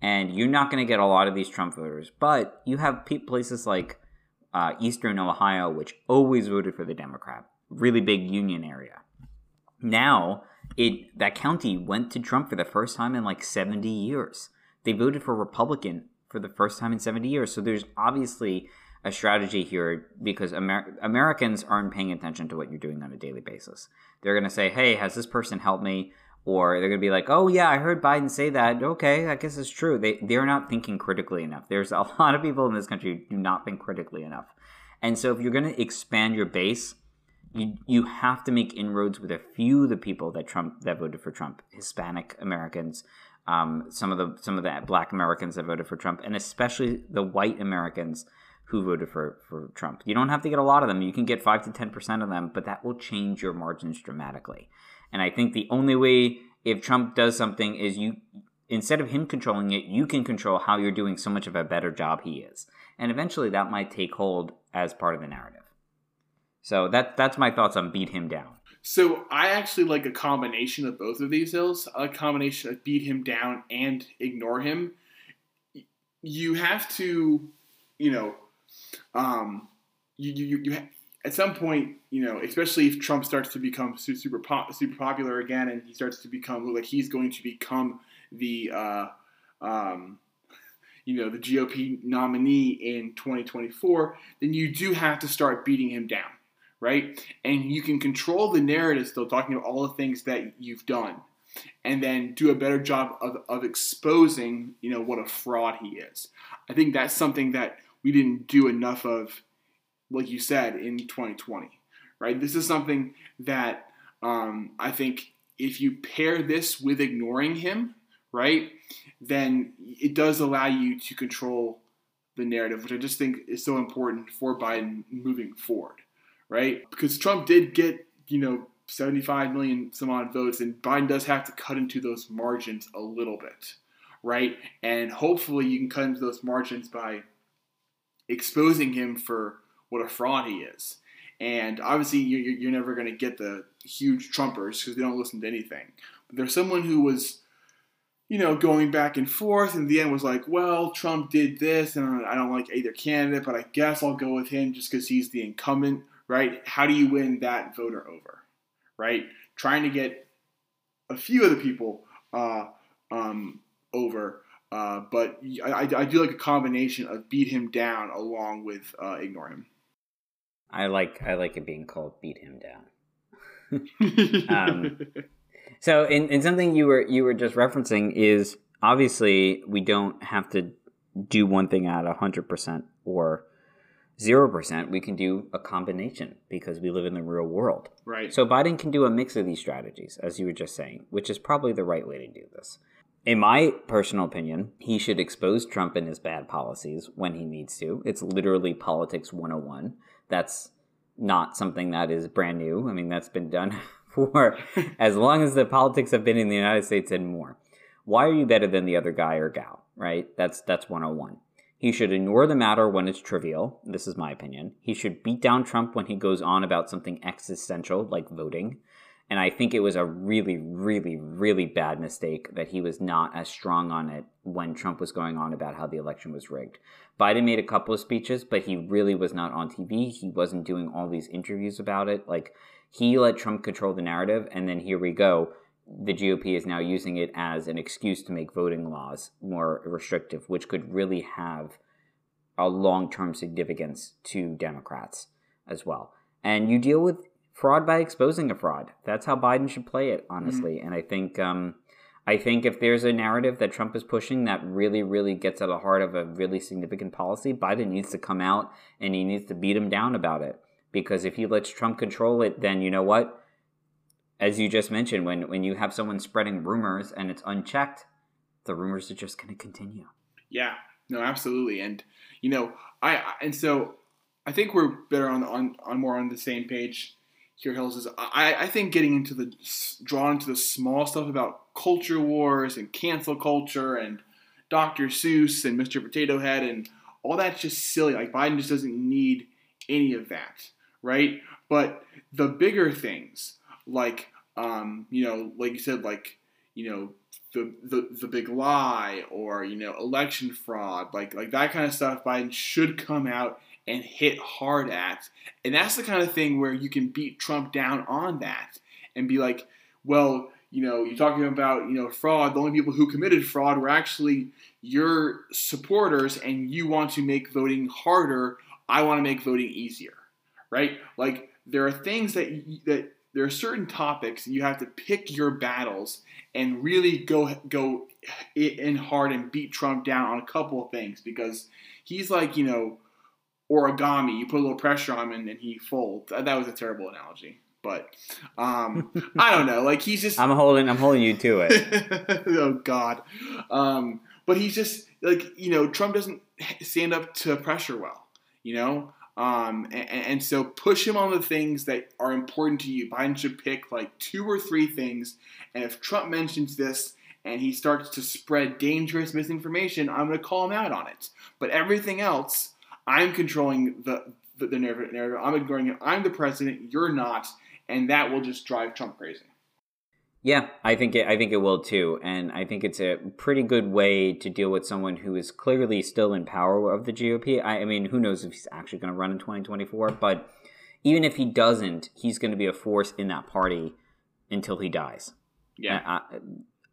And you're not going to get a lot of these Trump voters, but you have places like uh, Eastern Ohio, which always voted for the Democrat, really big union area. Now, it that county went to Trump for the first time in like 70 years. They voted for Republican for the first time in 70 years. So there's obviously a strategy here because Amer- Americans aren't paying attention to what you're doing on a daily basis. They're going to say, "Hey, has this person helped me?" Or they're going to be like, "Oh yeah, I heard Biden say that. Okay, I guess it's true." They they're not thinking critically enough. There's a lot of people in this country who do not think critically enough. And so if you're going to expand your base, you you have to make inroads with a few of the people that Trump that voted for Trump, Hispanic Americans, um, some of the some of the Black Americans that voted for Trump, and especially the white Americans who voted for for Trump. You don't have to get a lot of them. You can get five to ten percent of them, but that will change your margins dramatically. And I think the only way if Trump does something is you instead of him controlling it, you can control how you're doing so much of a better job he is. And eventually that might take hold as part of the narrative. So that that's my thoughts on beat him down. So I actually like a combination of both of these hills. A combination of beat him down and ignore him. You have to, you know, um, you you, you at some point, you know, especially if Trump starts to become super super popular again, and he starts to become like he's going to become the, uh, um, you know, the GOP nominee in 2024, then you do have to start beating him down right? And you can control the narrative still, talking about all the things that you've done, and then do a better job of, of exposing, you know, what a fraud he is. I think that's something that we didn't do enough of, like you said, in 2020, right? This is something that um, I think if you pair this with ignoring him, right, then it does allow you to control the narrative, which I just think is so important for Biden moving forward right? Because Trump did get, you know, 75 million some odd votes, and Biden does have to cut into those margins a little bit, right? And hopefully you can cut into those margins by exposing him for what a fraud he is. And obviously, you're, never going to get the huge Trumpers because they don't listen to anything. But there's someone who was, you know, going back and forth, and the end was like, well, Trump did this, and I don't like either candidate, but I guess I'll go with him just because he's the incumbent right? How do you win that voter over, right? Trying to get a few of the people uh, um, over, uh, but I, I, do like a combination of beat him down along with uh, ignore him. I like I like it being called beat him down. um, so, in, in something you were you were just referencing is obviously we don't have to do one thing at hundred percent or 0%, we can do a combination because we live in the real world. Right. So Biden can do a mix of these strategies, as you were just saying, which is probably the right way to do this. In my personal opinion, he should expose Trump and his bad policies when he needs to. It's literally politics 101. That's not something that is brand new. I mean, that's been done for as long as the politics have been in the United States and more. Why are you better than the other guy or gal, right? That's that's 101. He should ignore the matter when it's trivial. This is my opinion. He should beat down Trump when he goes on about something existential like voting. And I think it was a really, really, really bad mistake that he was not as strong on it when Trump was going on about how the election was rigged. Biden made a couple of speeches, but he really was not on TV. He wasn't doing all these interviews about it. Like, he let Trump control the narrative, and then here we go the GOP is now using it as an excuse to make voting laws more restrictive, which could really have a long term significance to Democrats as well. And you deal with fraud by exposing a fraud. That's how Biden should play it, honestly. Mm-hmm. And I think. Um, I think if there's a narrative that Trump is pushing that really, really gets at the heart of a really significant policy, Biden needs to come out and he needs to beat him down about it. Because if he lets Trump control it, then you know what? as you just mentioned, when when you have someone spreading rumors and it's unchecked, the rumors are just going to continue. Yeah, no, absolutely, and you know, I and so I think we're better on on, on more on the same page here. Hills is I, I think getting into the drawn into the small stuff about culture wars and cancel culture and Dr. Seuss and Mr. Potato Head and all that's just silly. Like Biden just doesn't need any of that, right? But the bigger things, like um, you know, like you said, like you know, the, the the big lie or you know, election fraud, like like that kind of stuff, Biden should come out and hit hard at. And that's the kind of thing where you can beat Trump down on that and be like, well, you know, you're talking about, you know, fraud. The only people who committed fraud were actually your supporters, and you want to make voting harder. I want to make voting easier, right? Like there are things that that there are certain topics you have to pick your battles and really go go in hard and beat Trump down on a couple of things because he's like, you know, origami. You put a little pressure on him and, and he folds. That was a terrible analogy. But um, I don't know. Like he's just I'm holding I'm holding you to it. oh God. Um, but he's just like you know Trump doesn't stand up to pressure well. You know. Um, and, and, so push him on the things that are important to you. Biden should pick like two or three things. And if Trump mentions this and he starts to spread dangerous misinformation, I'm going to call him out on it. But everything else, I'm controlling the the, the narrative. I'm ignoring it. I'm the president. You're not and that will just drive Trump crazy. Yeah, I think it, I think it will too, and I think it's a pretty good way to deal with someone who is clearly still in power of the GOP. I, I mean, who knows if he's actually going to run in 2024? But even if he doesn't, he's going to be a force in that party until he dies. Yeah, uh,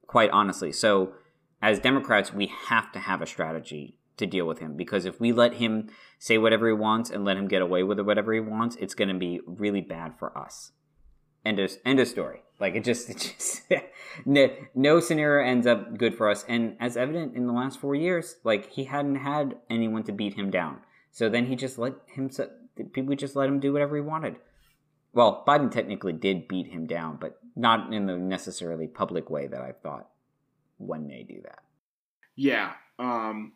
quite honestly. So, as Democrats, we have to have a strategy to deal with him because if we let him say whatever he wants and let him get away with whatever he wants, it's going to be really bad for us. End of, end of story. Like it just, it just no, no scenario ends up good for us. And as evident in the last four years, like he hadn't had anyone to beat him down. So then he just let him, people just let him do whatever he wanted. Well, Biden technically did beat him down, but not in the necessarily public way that I thought one may do that. Yeah. Um,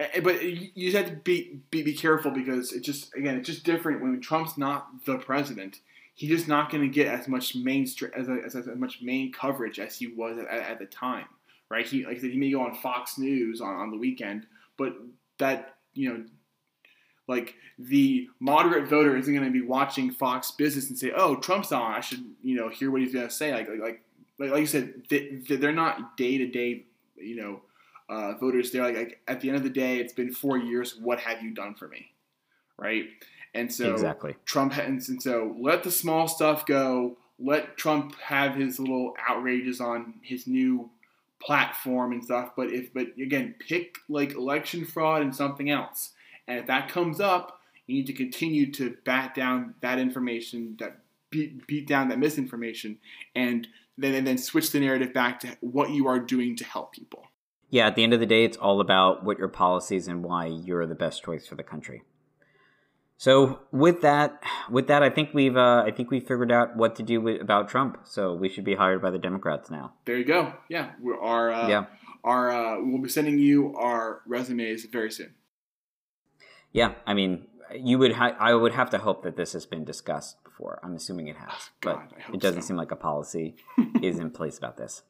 Eh, eh, but you have to be, be be careful because it just again it's just different when Trump's not the president he's just not going to get as much mainstream as, as, as, much main coverage as he was at, at, the time, right? He like I said, he may go on Fox News on, on the weekend, but that you know, like the moderate voter isn't going to be watching Fox Business and say, "Oh, Trump's on. I should you know hear what he's going to say." Like like like like you said, they, they're not day to day, you know. Uh, voters, they're like, like, at the end of the day, it's been four years. What have you done for me? Right? And so exactly. Trump and, and so let the small stuff go. Let Trump have his little outrages on his new platform and stuff. But if but again, pick like election fraud and something else. And if that comes up, you need to continue to bat down that information, that beat, beat down that misinformation, and then and then switch the narrative back to what you are doing to help people. Yeah, at the end of the day, it's all about what your policies and why you're the best choice for the country. So with that, with that, I think we've uh, I think we figured out what to do with, about Trump. So we should be hired by the Democrats now. There you go. Yeah, we're our uh, yeah our uh, we'll be sending you our resumes very soon. Yeah, I mean, you would ha- I would have to hope that this has been discussed before. I'm assuming it has, oh, God, but it doesn't so. seem like a policy is in place about this.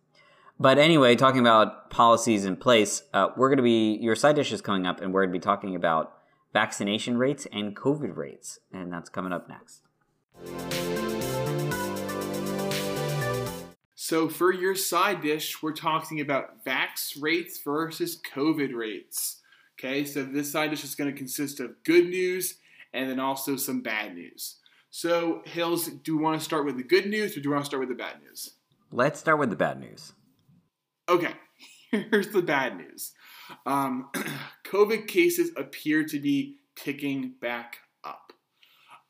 But anyway, talking about policies in place, uh, we're going to be your side dish is coming up, and we're going to be talking about vaccination rates and COVID rates. And that's coming up next. So, for your side dish, we're talking about vax rates versus COVID rates. Okay, so this side dish is going to consist of good news and then also some bad news. So, Hills, do we want to start with the good news or do we want to start with the bad news? Let's start with the bad news. Okay, here's the bad news. Um, COVID cases appear to be ticking back up.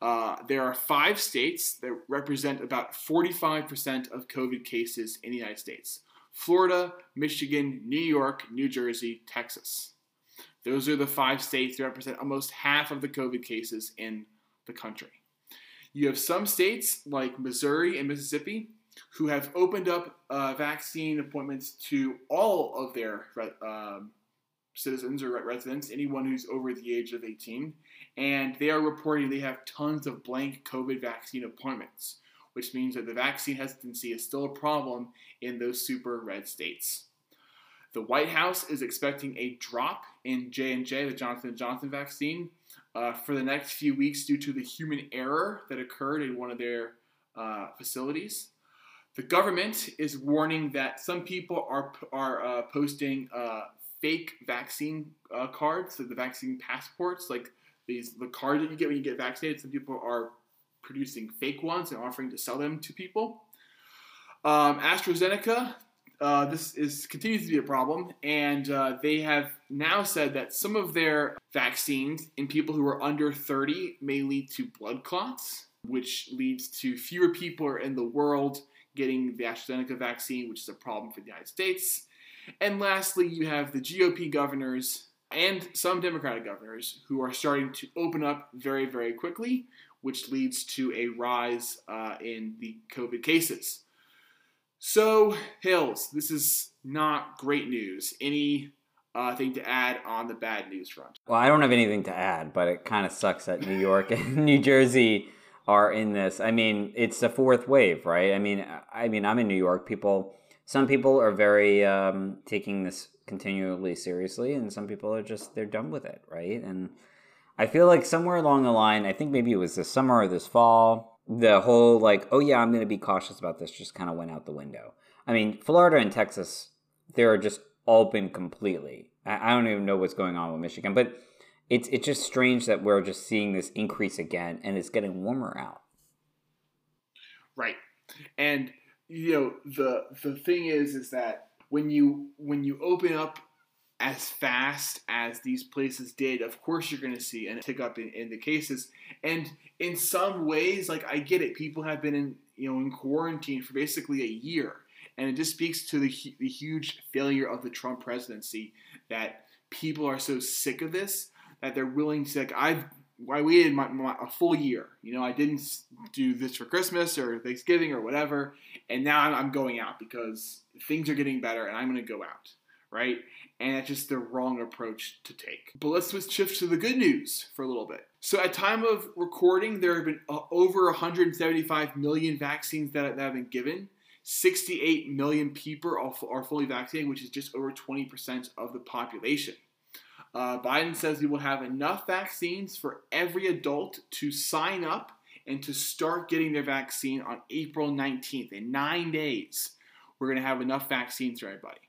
Uh, there are five states that represent about 45% of COVID cases in the United States Florida, Michigan, New York, New Jersey, Texas. Those are the five states that represent almost half of the COVID cases in the country. You have some states like Missouri and Mississippi who have opened up uh, vaccine appointments to all of their um, citizens or residents, anyone who's over the age of 18, and they are reporting they have tons of blank COVID vaccine appointments, which means that the vaccine hesitancy is still a problem in those super red states. The White House is expecting a drop in J&J, the Johnson & Johnson vaccine, uh, for the next few weeks due to the human error that occurred in one of their uh, facilities. The government is warning that some people are, are uh, posting uh, fake vaccine uh, cards, so the vaccine passports, like these the card that you get when you get vaccinated. Some people are producing fake ones and offering to sell them to people. Um, AstraZeneca, uh, this is continues to be a problem, and uh, they have now said that some of their vaccines in people who are under 30 may lead to blood clots, which leads to fewer people in the world getting the AstraZeneca vaccine, which is a problem for the United States. And lastly, you have the GOP governors and some Democratic governors who are starting to open up very, very quickly, which leads to a rise uh, in the COVID cases. So, Hills, this is not great news. Any uh, thing to add on the bad news front? Well, I don't have anything to add, but it kind of sucks that New York and New Jersey are in this. I mean, it's the fourth wave, right? I mean, I mean, I'm in New York. People, some people are very um, taking this continually seriously, and some people are just they're done with it, right? And I feel like somewhere along the line, I think maybe it was this summer or this fall, the whole like, oh yeah, I'm going to be cautious about this, just kind of went out the window. I mean, Florida and Texas, they're just open completely. I, I don't even know what's going on with Michigan, but it's it's just strange that we're just seeing this increase again, and it's getting warmer out. Right, and you know the the thing is is that when you when you open up as fast as these places did, of course you're going to see a tick up in, in, the cases. And in some ways, like I get it, people have been in you know in quarantine for basically a year, and it just speaks to the the huge failure of the Trump presidency that people are so sick of this that they're willing to like I've I waited my, my, a full year. You know, I didn't do this for Christmas or Thanksgiving or whatever, and now I'm, I'm going out because things are getting better and I'm going to go out, right? And that's just the wrong approach to take. But let's switch shift to the good news for a little bit. So at time of recording, there have been uh, over 175 million vaccines that, that have been given. 68 million people are, are fully vaccinated, which is just over 20% of the population. Uh, Biden says he will have enough vaccines for every adult to sign up and to start getting their vaccine on April 19th. In nine days, we're going to have enough vaccines for everybody.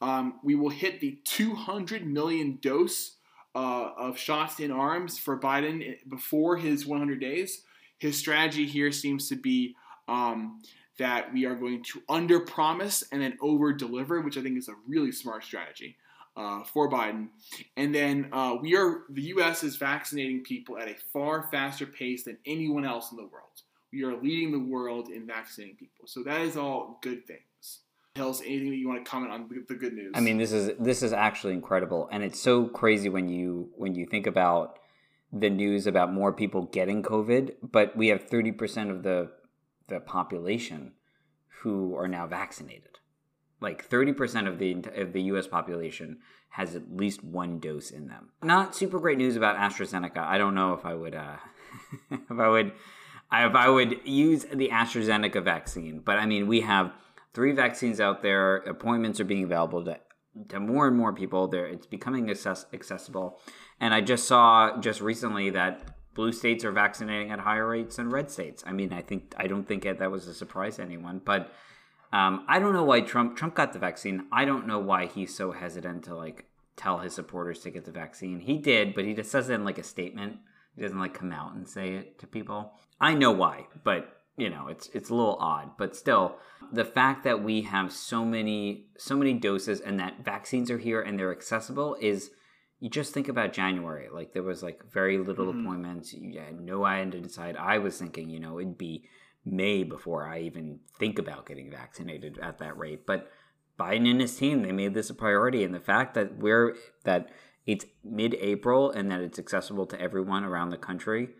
Um, we will hit the 200 million dose uh, of shots in arms for Biden before his 100 days. His strategy here seems to be um, that we are going to under promise and then over deliver, which I think is a really smart strategy uh, for Biden. And then uh, we are the U.S. is vaccinating people at a far faster pace than anyone else in the world. We are leading the world in vaccinating people. So that is all good things. Hills, anything that you want to comment on the good news? I mean, this is this is actually incredible, and it's so crazy when you when you think about the news about more people getting COVID, but we have thirty percent of the the population who are now vaccinated like 30% of the of the US population has at least one dose in them. Not super great news about AstraZeneca. I don't know if I would uh if I would if I would use the AstraZeneca vaccine, but I mean we have three vaccines out there. Appointments are being available to to more and more people. There it's becoming access- accessible. And I just saw just recently that blue states are vaccinating at higher rates than red states. I mean, I think I don't think that was a surprise to anyone, but um, I don't know why Trump Trump got the vaccine. I don't know why he's so hesitant to like tell his supporters to get the vaccine. He did, but he just says it in like a statement. He doesn't like come out and say it to people. I know why, but you know, it's it's a little odd, but still, the fact that we have so many so many doses and that vaccines are here and they're accessible is you just think about January. Like there was like very little mm-hmm. appointments. You had no end to decide. I was thinking, you know, it'd be May before I even think about getting vaccinated at that rate. But Biden and his team, they made this a priority. And the fact that we're that it's mid-April and that it's accessible to everyone around the country,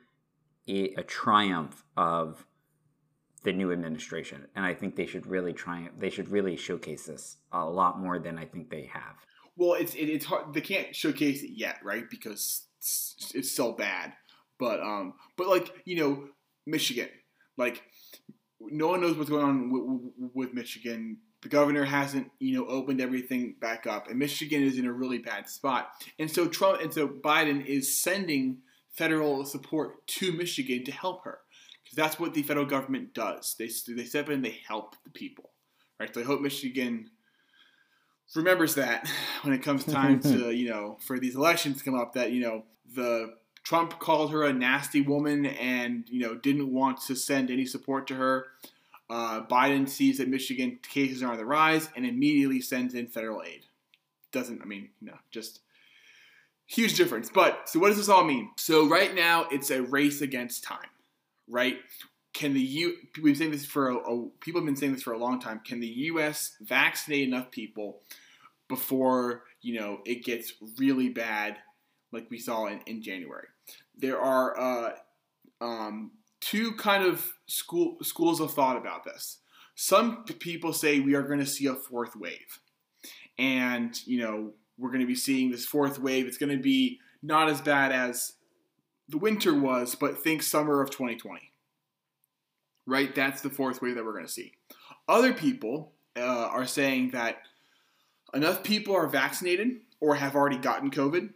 a triumph of the new administration. And I think they should really try they should really showcase this a lot more than I think they have. well, it's it, it's hard. They can't showcase it yet, right? Because it's, it's so bad. But um, but like you know, Michigan, like no one knows what's going on with, with Michigan. The governor hasn't, you know, opened everything back up, and Michigan is in a really bad spot. And so Trump and so Biden is sending federal support to Michigan to help her, because that's what the federal government does. They they step in, they help the people, right? So I hope Michigan remembers that when it comes time to you know for these elections to come up that you know the Trump called her a nasty woman and you know didn't want to send any support to her. Uh, Biden sees that Michigan cases are on the rise and immediately sends in federal aid. Doesn't I mean no, just huge difference. But so what does this all mean? So right now it's a race against time, right? Can the U? We've saying this for a, a people have been saying this for a long time. Can the U.S. vaccinate enough people before you know it gets really bad, like we saw in, in January? There are uh, um, two kind of school schools of thought about this. Some people say we are going to see a fourth wave, and you know we're going to be seeing this fourth wave. It's going to be not as bad as the winter was, but think summer of 2020. Right? That's the fourth wave that we're going to see. Other people uh, are saying that enough people are vaccinated or have already gotten COVID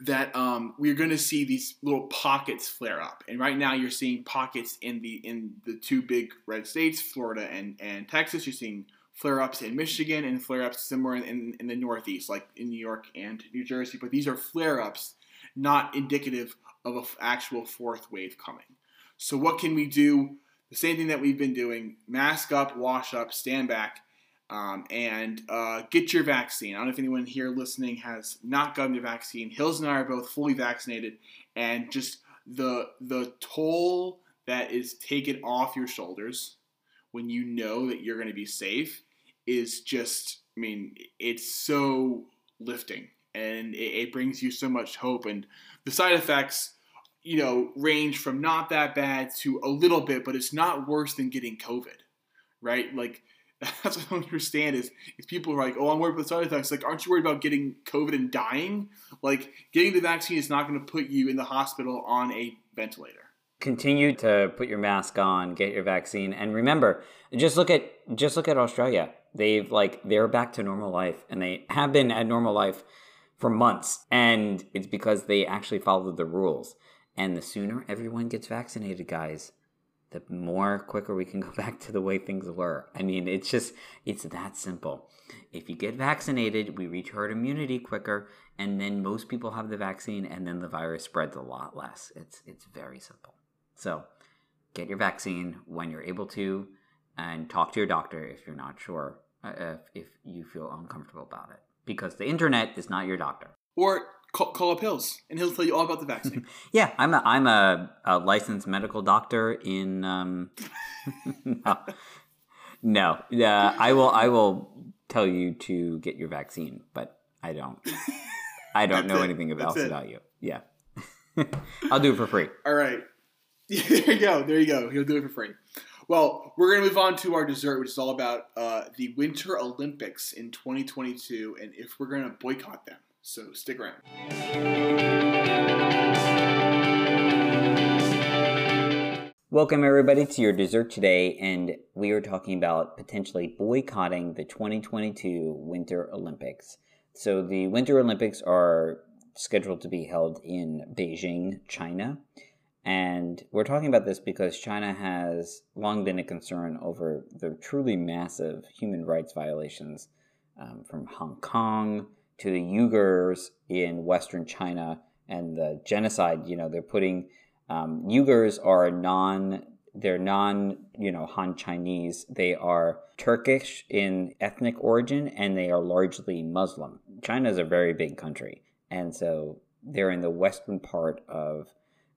that um, we're going to see these little pockets flare up. And right now, you're seeing pockets in the in the two big red states, Florida and, and Texas. You're seeing flare ups in Michigan and flare ups somewhere in, in the Northeast, like in New York and New Jersey. But these are flare ups, not indicative of an actual fourth wave coming. So, what can we do? The same thing that we've been doing mask up, wash up, stand back, um, and uh, get your vaccine. I don't know if anyone here listening has not gotten the vaccine. Hills and I are both fully vaccinated, and just the the toll that is taken off your shoulders when you know that you're going to be safe is just, I mean, it's so lifting and it, it, brings you so much hope. And the side effects, you know, range from not that bad to a little bit, but it's not worse than getting COVID, right? Like, that's what I don't understand is, is people are like, oh, I'm worried about the side effects. Like, aren't you worried about getting COVID and dying? Like, getting the vaccine is not going to put you in the hospital on a ventilator continue to put your mask on, get your vaccine, and remember, just look at just look at Australia. They've like they're back to normal life, and they have been at normal life for months, and it's because they actually followed the rules. And the sooner everyone gets vaccinated, guys, the more quicker we can go back to the way things were. I mean, it's just it's that simple. If you get vaccinated, we reach herd immunity quicker, and then most people have the vaccine, and then the virus spreads a lot less. It's it's very simple. So get your vaccine when you're able to and talk to your doctor if you're not sure, uh, if, if you feel uncomfortable about it. Because the internet is not your doctor. Or call, call up Hills and he'll tell you all about the vaccine. yeah, I'm a, I'm a, a licensed medical doctor in. Um, no, no uh, I will I will tell you to get your vaccine, but I don't. I don't know it. anything else about you. Yeah. I'll do it for free. All right. there you go. There you go. He'll do it for free. Well, we're going to move on to our dessert, which is all about uh, the Winter Olympics in 2022 and if we're going to boycott them. So stick around. Welcome, everybody, to your dessert today. And we are talking about potentially boycotting the 2022 Winter Olympics. So, the Winter Olympics are scheduled to be held in Beijing, China. And we're talking about this because China has long been a concern over the truly massive human rights violations um, from Hong Kong to the Uyghurs in Western China and the genocide. You know, they're putting um, Uyghurs are non they're non you know Han Chinese. They are Turkish in ethnic origin and they are largely Muslim. China is a very big country, and so they're in the western part of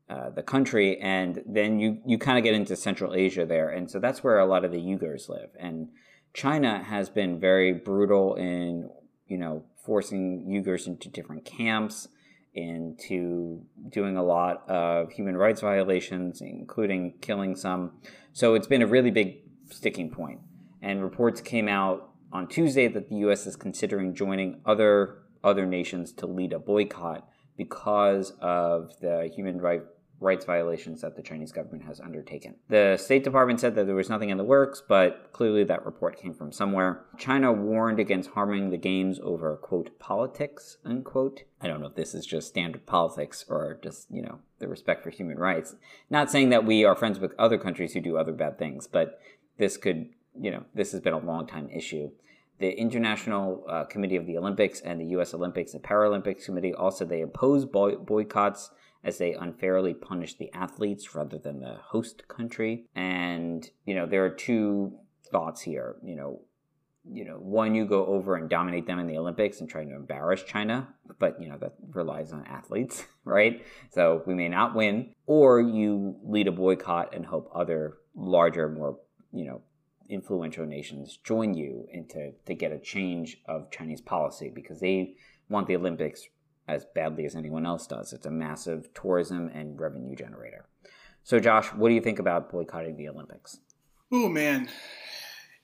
uh, the country, and then you you kind of get into Central Asia there, and so that's where a lot of the Uyghurs live. And China has been very brutal in you know forcing Uyghurs into different camps, into doing a lot of human rights violations, including killing some. So it's been a really big sticking point. And reports came out on Tuesday that the U.S. is considering joining other other nations to lead a boycott because of the human right, rights violations that the Chinese government has undertaken. The State Department said that there was nothing in the works, but clearly that report came from somewhere. China warned against harming the games over, quote, politics, unquote. I don't know if this is just standard politics or just, you know, the respect for human rights. Not saying that we are friends with other countries who do other bad things, but this could, you know, this has been a long time issue. The International uh, Committee of the Olympics and the U.S. Olympics and Paralympics Committee also they oppose boy- boycotts as they unfairly punish the athletes rather than the host country. And you know there are two thoughts here. You know, you know, one you go over and dominate them in the Olympics and try to embarrass China, but you know that relies on athletes, right? So we may not win, or you lead a boycott and hope other larger, more you know influential nations join you into to get a change of Chinese policy because they want the Olympics as badly as anyone else does. It's a massive tourism and revenue generator. So, Josh, what do you think about boycotting the Olympics? Oh man,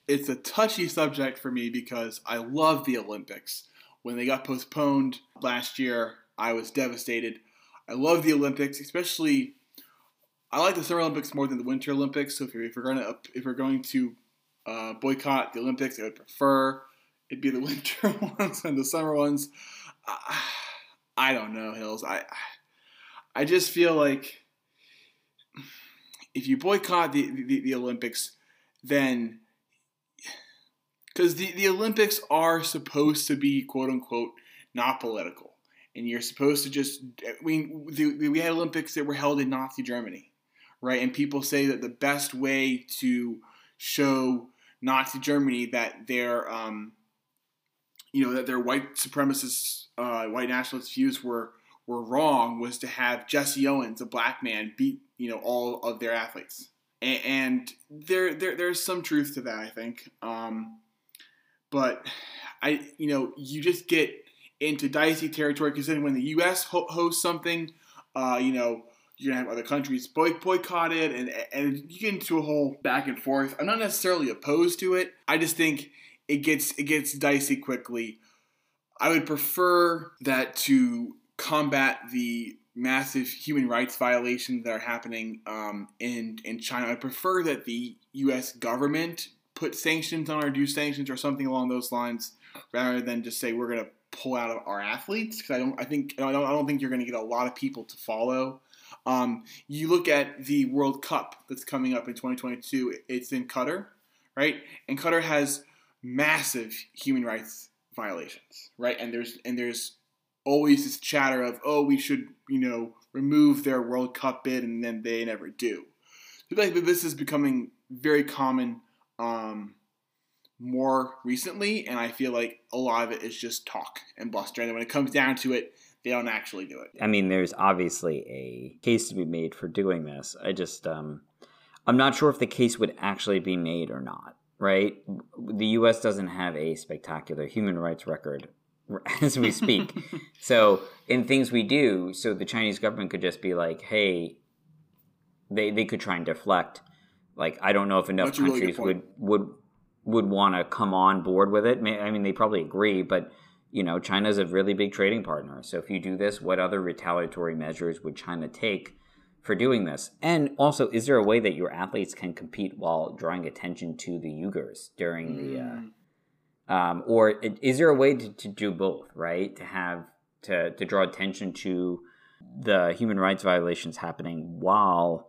it's a touchy subject for me because I love the Olympics. When they got postponed last year, I was devastated. I love the Olympics, especially. I like the Summer Olympics more than the Winter Olympics. So if, you're, if we're going to if we're going to uh, boycott the Olympics, I would prefer it'd be the winter ones and the summer ones. Uh, I don't know, Hills. I I just feel like if you boycott the, the, the Olympics, then because the, the Olympics are supposed to be quote unquote not political, and you're supposed to just mean the, we had Olympics that were held in Nazi Germany, right? And people say that the best way to show Nazi Germany that they're um, you know that their white supremacist, uh, white nationalist views were were wrong was to have Jesse Owens, a black man, beat you know all of their athletes, and, there, there there's some truth to that, I think. Um, but I you know you just get into dicey territory because then when the U.S. Ho- hosts something, uh, you know you're gonna have other countries boy- boycott it, and and you get into a whole back and forth. I'm not necessarily opposed to it. I just think it gets it gets dicey quickly. I would prefer that to combat the massive human rights violations that are happening um, in in China. I prefer that the U.S. government put sanctions on or do sanctions or something along those lines, rather than just say we're going to pull out of our athletes. Because I don't, I think I don't, I don't think you're going to get a lot of people to follow. Um, you look at the World Cup that's coming up in 2022. It's in Qatar, right? And Qatar has massive human rights violations, right? And there's and there's always this chatter of oh we should you know remove their World Cup bid and then they never do. Feel like this is becoming very common um, more recently, and I feel like a lot of it is just talk and bluster. And when it comes down to it, they don't actually do it. I mean, there's obviously a case to be made for doing this. I just um, I'm not sure if the case would actually be made or not right? The U.S. doesn't have a spectacular human rights record as we speak. so, in things we do, so the Chinese government could just be like, hey, they, they could try and deflect. Like, I don't know if enough That's countries really would, would would want to come on board with it. I mean, they probably agree, but you know, China's a really big trading partner. So if you do this, what other retaliatory measures would China take for doing this? And also, is there a way that your athletes can compete while drawing attention to the Uyghurs during mm. the, uh, hmm. um, or is there a way to, to do both? Right, to have to to draw attention to the human rights violations happening while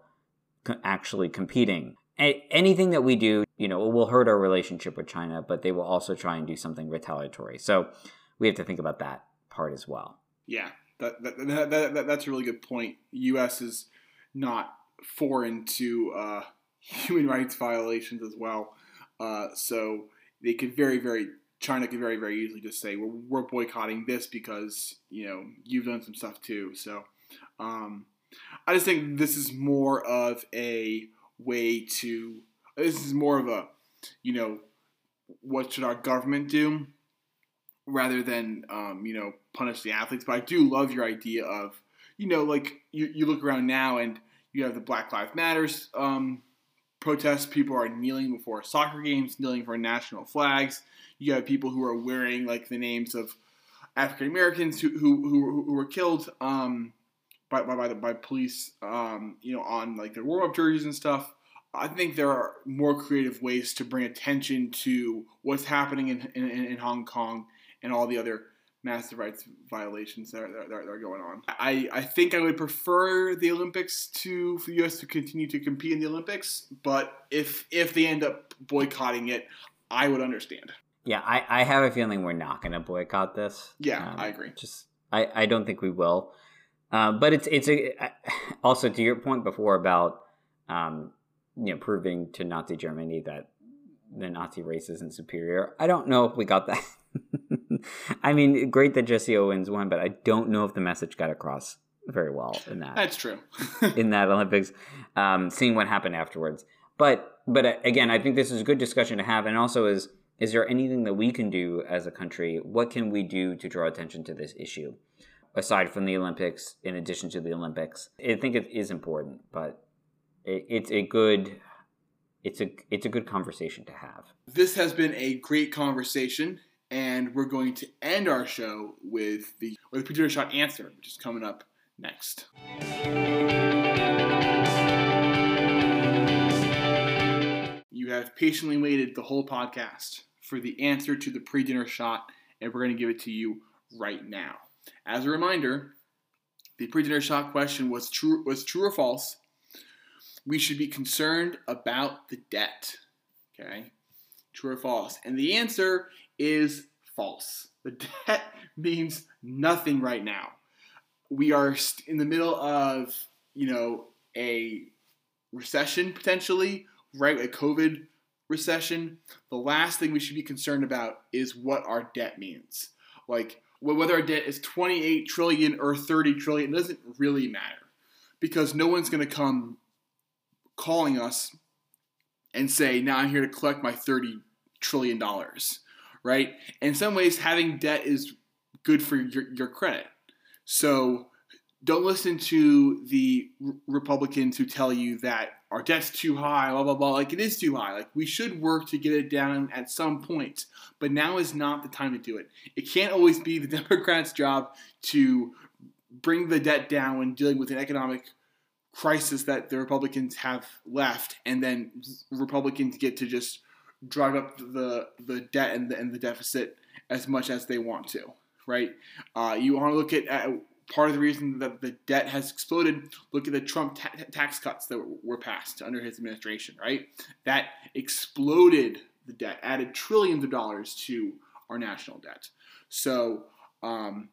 co- actually competing. A- anything that we do, you know, will hurt our relationship with China, but they will also try and do something retaliatory. So we have to think about that part as well. Yeah, that, that, that, that that's a really good point. U.S. is not foreign to uh, human rights violations as well. Uh, so they could very, very China could very, very easily just say we're, we're boycotting this because you know you've done some stuff too. So um, I just think this is more of a way to. This is more of a, you know, what should our government do, rather than um, you know punish the athletes. But I do love your idea of you know like you, you look around now and you have the Black Lives Matters um, protests, people are kneeling before soccer games, kneeling for national flags. You have people who are wearing like the names of African Americans who, who who who were killed um, by by by, the, by police, um, you know, on like their warm up jerseys and stuff. I think there are more creative ways to bring attention to what's happening in, in, in Hong Kong and all the other massive rights violations that are, that are, that are going on. I, I think I would prefer the Olympics to for the U.S. to continue to compete in the Olympics, but if if they end up boycotting it, I would understand. Yeah, I, I have a feeling we're not going to boycott this. Yeah, um, I agree. Just I, I don't think we will. Uh, but it's it's a also to your point before about um, you know proving to Nazi Germany that the Nazi race isn't superior. I don't know if we got that. I mean, great that Jesse Owens won, but I don't know if the message got across very well in that. That's true. in that Olympics, um, seeing what happened afterwards. But but uh, again, I think this is a good discussion to have, and also is is there anything that we can do as a country? What can we do to draw attention to this issue? Aside from the Olympics, in addition to the Olympics, I think it is important, but it, it's a good it's a it's a good conversation to have. This has been a great conversation, and we're going to end our show with the with the producer shot answer, which is coming up next. You have patiently waited the whole podcast for the answer to the pre dinner shot, and we're going to give it to you right now. As a reminder, the pre dinner shot question was true, was true or false. We should be concerned about the debt. Okay? True or false? And the answer is false. The debt means nothing right now. We are in the middle of, you know, a recession potentially right, a COVID recession, the last thing we should be concerned about is what our debt means. Like whether our debt is 28 trillion or 30 trillion doesn't really matter because no one's going to come calling us and say, "Now I'm here to collect my 30 trillion dollars." Right? In some ways having debt is good for your, your credit. So don't listen to the Republicans who tell you that our debt's too high, blah, blah, blah. Like, it is too high. Like, we should work to get it down at some point. But now is not the time to do it. It can't always be the Democrats' job to bring the debt down when dealing with an economic crisis that the Republicans have left, and then Republicans get to just drive up the, the debt and the, and the deficit as much as they want to, right? Uh, you want to look at, at part of the reason that the debt has exploded, look at the Trump ta- tax cuts that were passed under his administration, right? That exploded the debt, added trillions of dollars to our national debt. So um,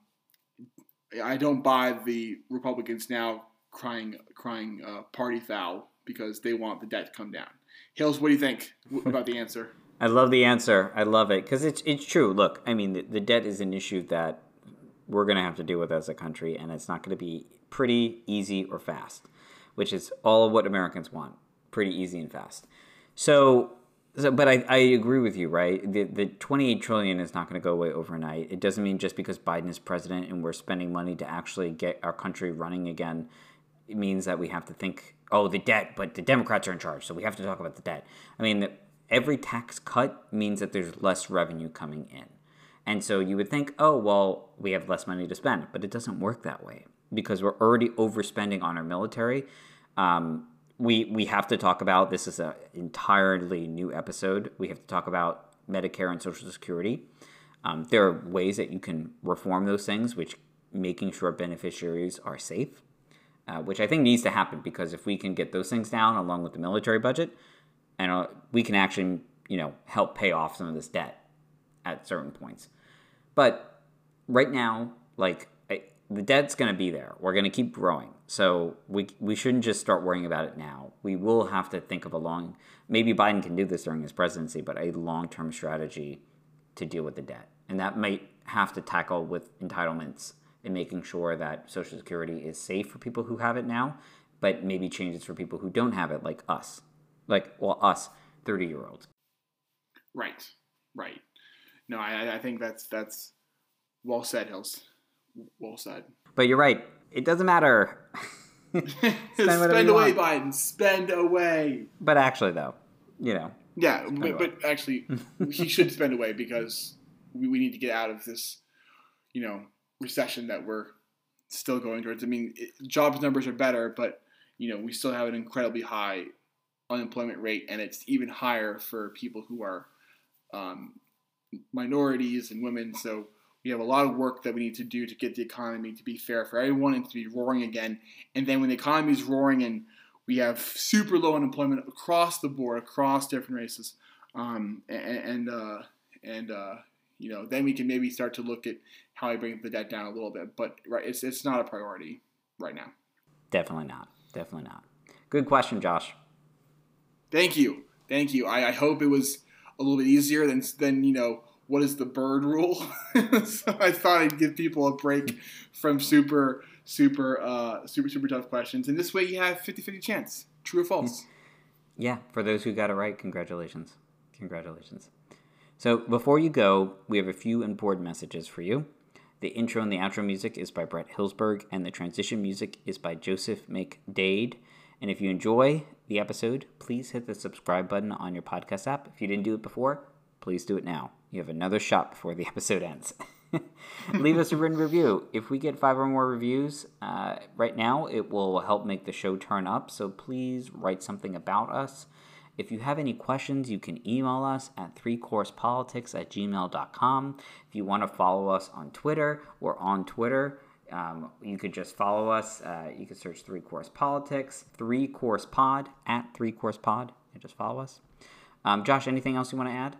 I don't buy the Republicans now crying, crying uh, party foul because they want the debt to come down. Hills, what do you think about the answer? I love the answer. I love it because it's it's true. Look, I mean, the, the debt is an issue that we're going to have to deal with as a country, and it's not going to be pretty easy or fast, which is all of what Americans want pretty easy and fast. So, so but I, I agree with you, right? The, the 28 trillion is not going to go away overnight. It doesn't mean just because Biden is president and we're spending money to actually get our country running again, it means that we have to think, oh, the debt, but the Democrats are in charge, so we have to talk about the debt. I mean, every tax cut means that there's less revenue coming in. And so you would think, oh, well, we have less money to spend. But it doesn't work that way because we're already overspending on our military. Um, we, we have to talk about this is an entirely new episode. We have to talk about Medicare and Social Security. Um, there are ways that you can reform those things, which making sure beneficiaries are safe, uh, which I think needs to happen because if we can get those things down along with the military budget, and uh, we can actually you know help pay off some of this debt at certain points. But right now, like I, the debt's going to be there. We're going to keep growing. So we we shouldn't just start worrying about it now. We will have to think of a long maybe Biden can do this during his presidency, but a long-term strategy to deal with the debt. And that might have to tackle with entitlements and making sure that Social Security is safe for people who have it now, but maybe changes for people who don't have it, like us. Like, well, us, 30 year olds. Right, right no, I, I think that's that's well said, Hills. Well said. But you're right. It doesn't matter. spend away, want. Biden. Spend away. But actually, though, you know. Yeah, but, but, actually, he should spend away because we, we need to get out of this, you know, recession that we're still going towards. I mean, it, jobs numbers are better, but you know, we still have an incredibly high unemployment rate, and it's even higher for people who are um, minorities and women. So we have a lot of work that we need to do to get the economy to be fair for everyone and to be roaring again. And then when the economy is roaring and we have super low unemployment across the board, across different races, um, and and, uh, and uh, you know, then we can maybe start to look at how I bring the debt down a little bit. But right, it's it's not a priority right now. Definitely not. Definitely not. Good question, Josh. Thank you. Thank you. I, I hope it was a little bit easier than than you know what is the Byrd rule. so I thought I'd give people a break from super super uh, super super tough questions, and this way you have 50-50 chance, true or false. Yeah, for those who got it right, congratulations, congratulations. So before you go, we have a few important messages for you. The intro and the outro music is by Brett Hillsberg, and the transition music is by Joseph McDade. And if you enjoy the episode, please hit the subscribe button on your podcast app. If you didn't do it before, please do it now. You have another shot before the episode ends. Leave us a written review. If we get five or more reviews uh, right now, it will help make the show turn up. So please write something about us. If you have any questions, you can email us at threecoursepolitics at gmail.com. If you want to follow us on Twitter, we're on Twitter. Um, you could just follow us. Uh, you could search Three Course Politics, Three Course Pod, at Three Course Pod, and just follow us. Um, Josh, anything else you want to add?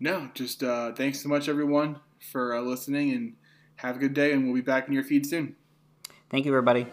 No, just uh, thanks so much, everyone, for uh, listening, and have a good day, and we'll be back in your feed soon. Thank you, everybody.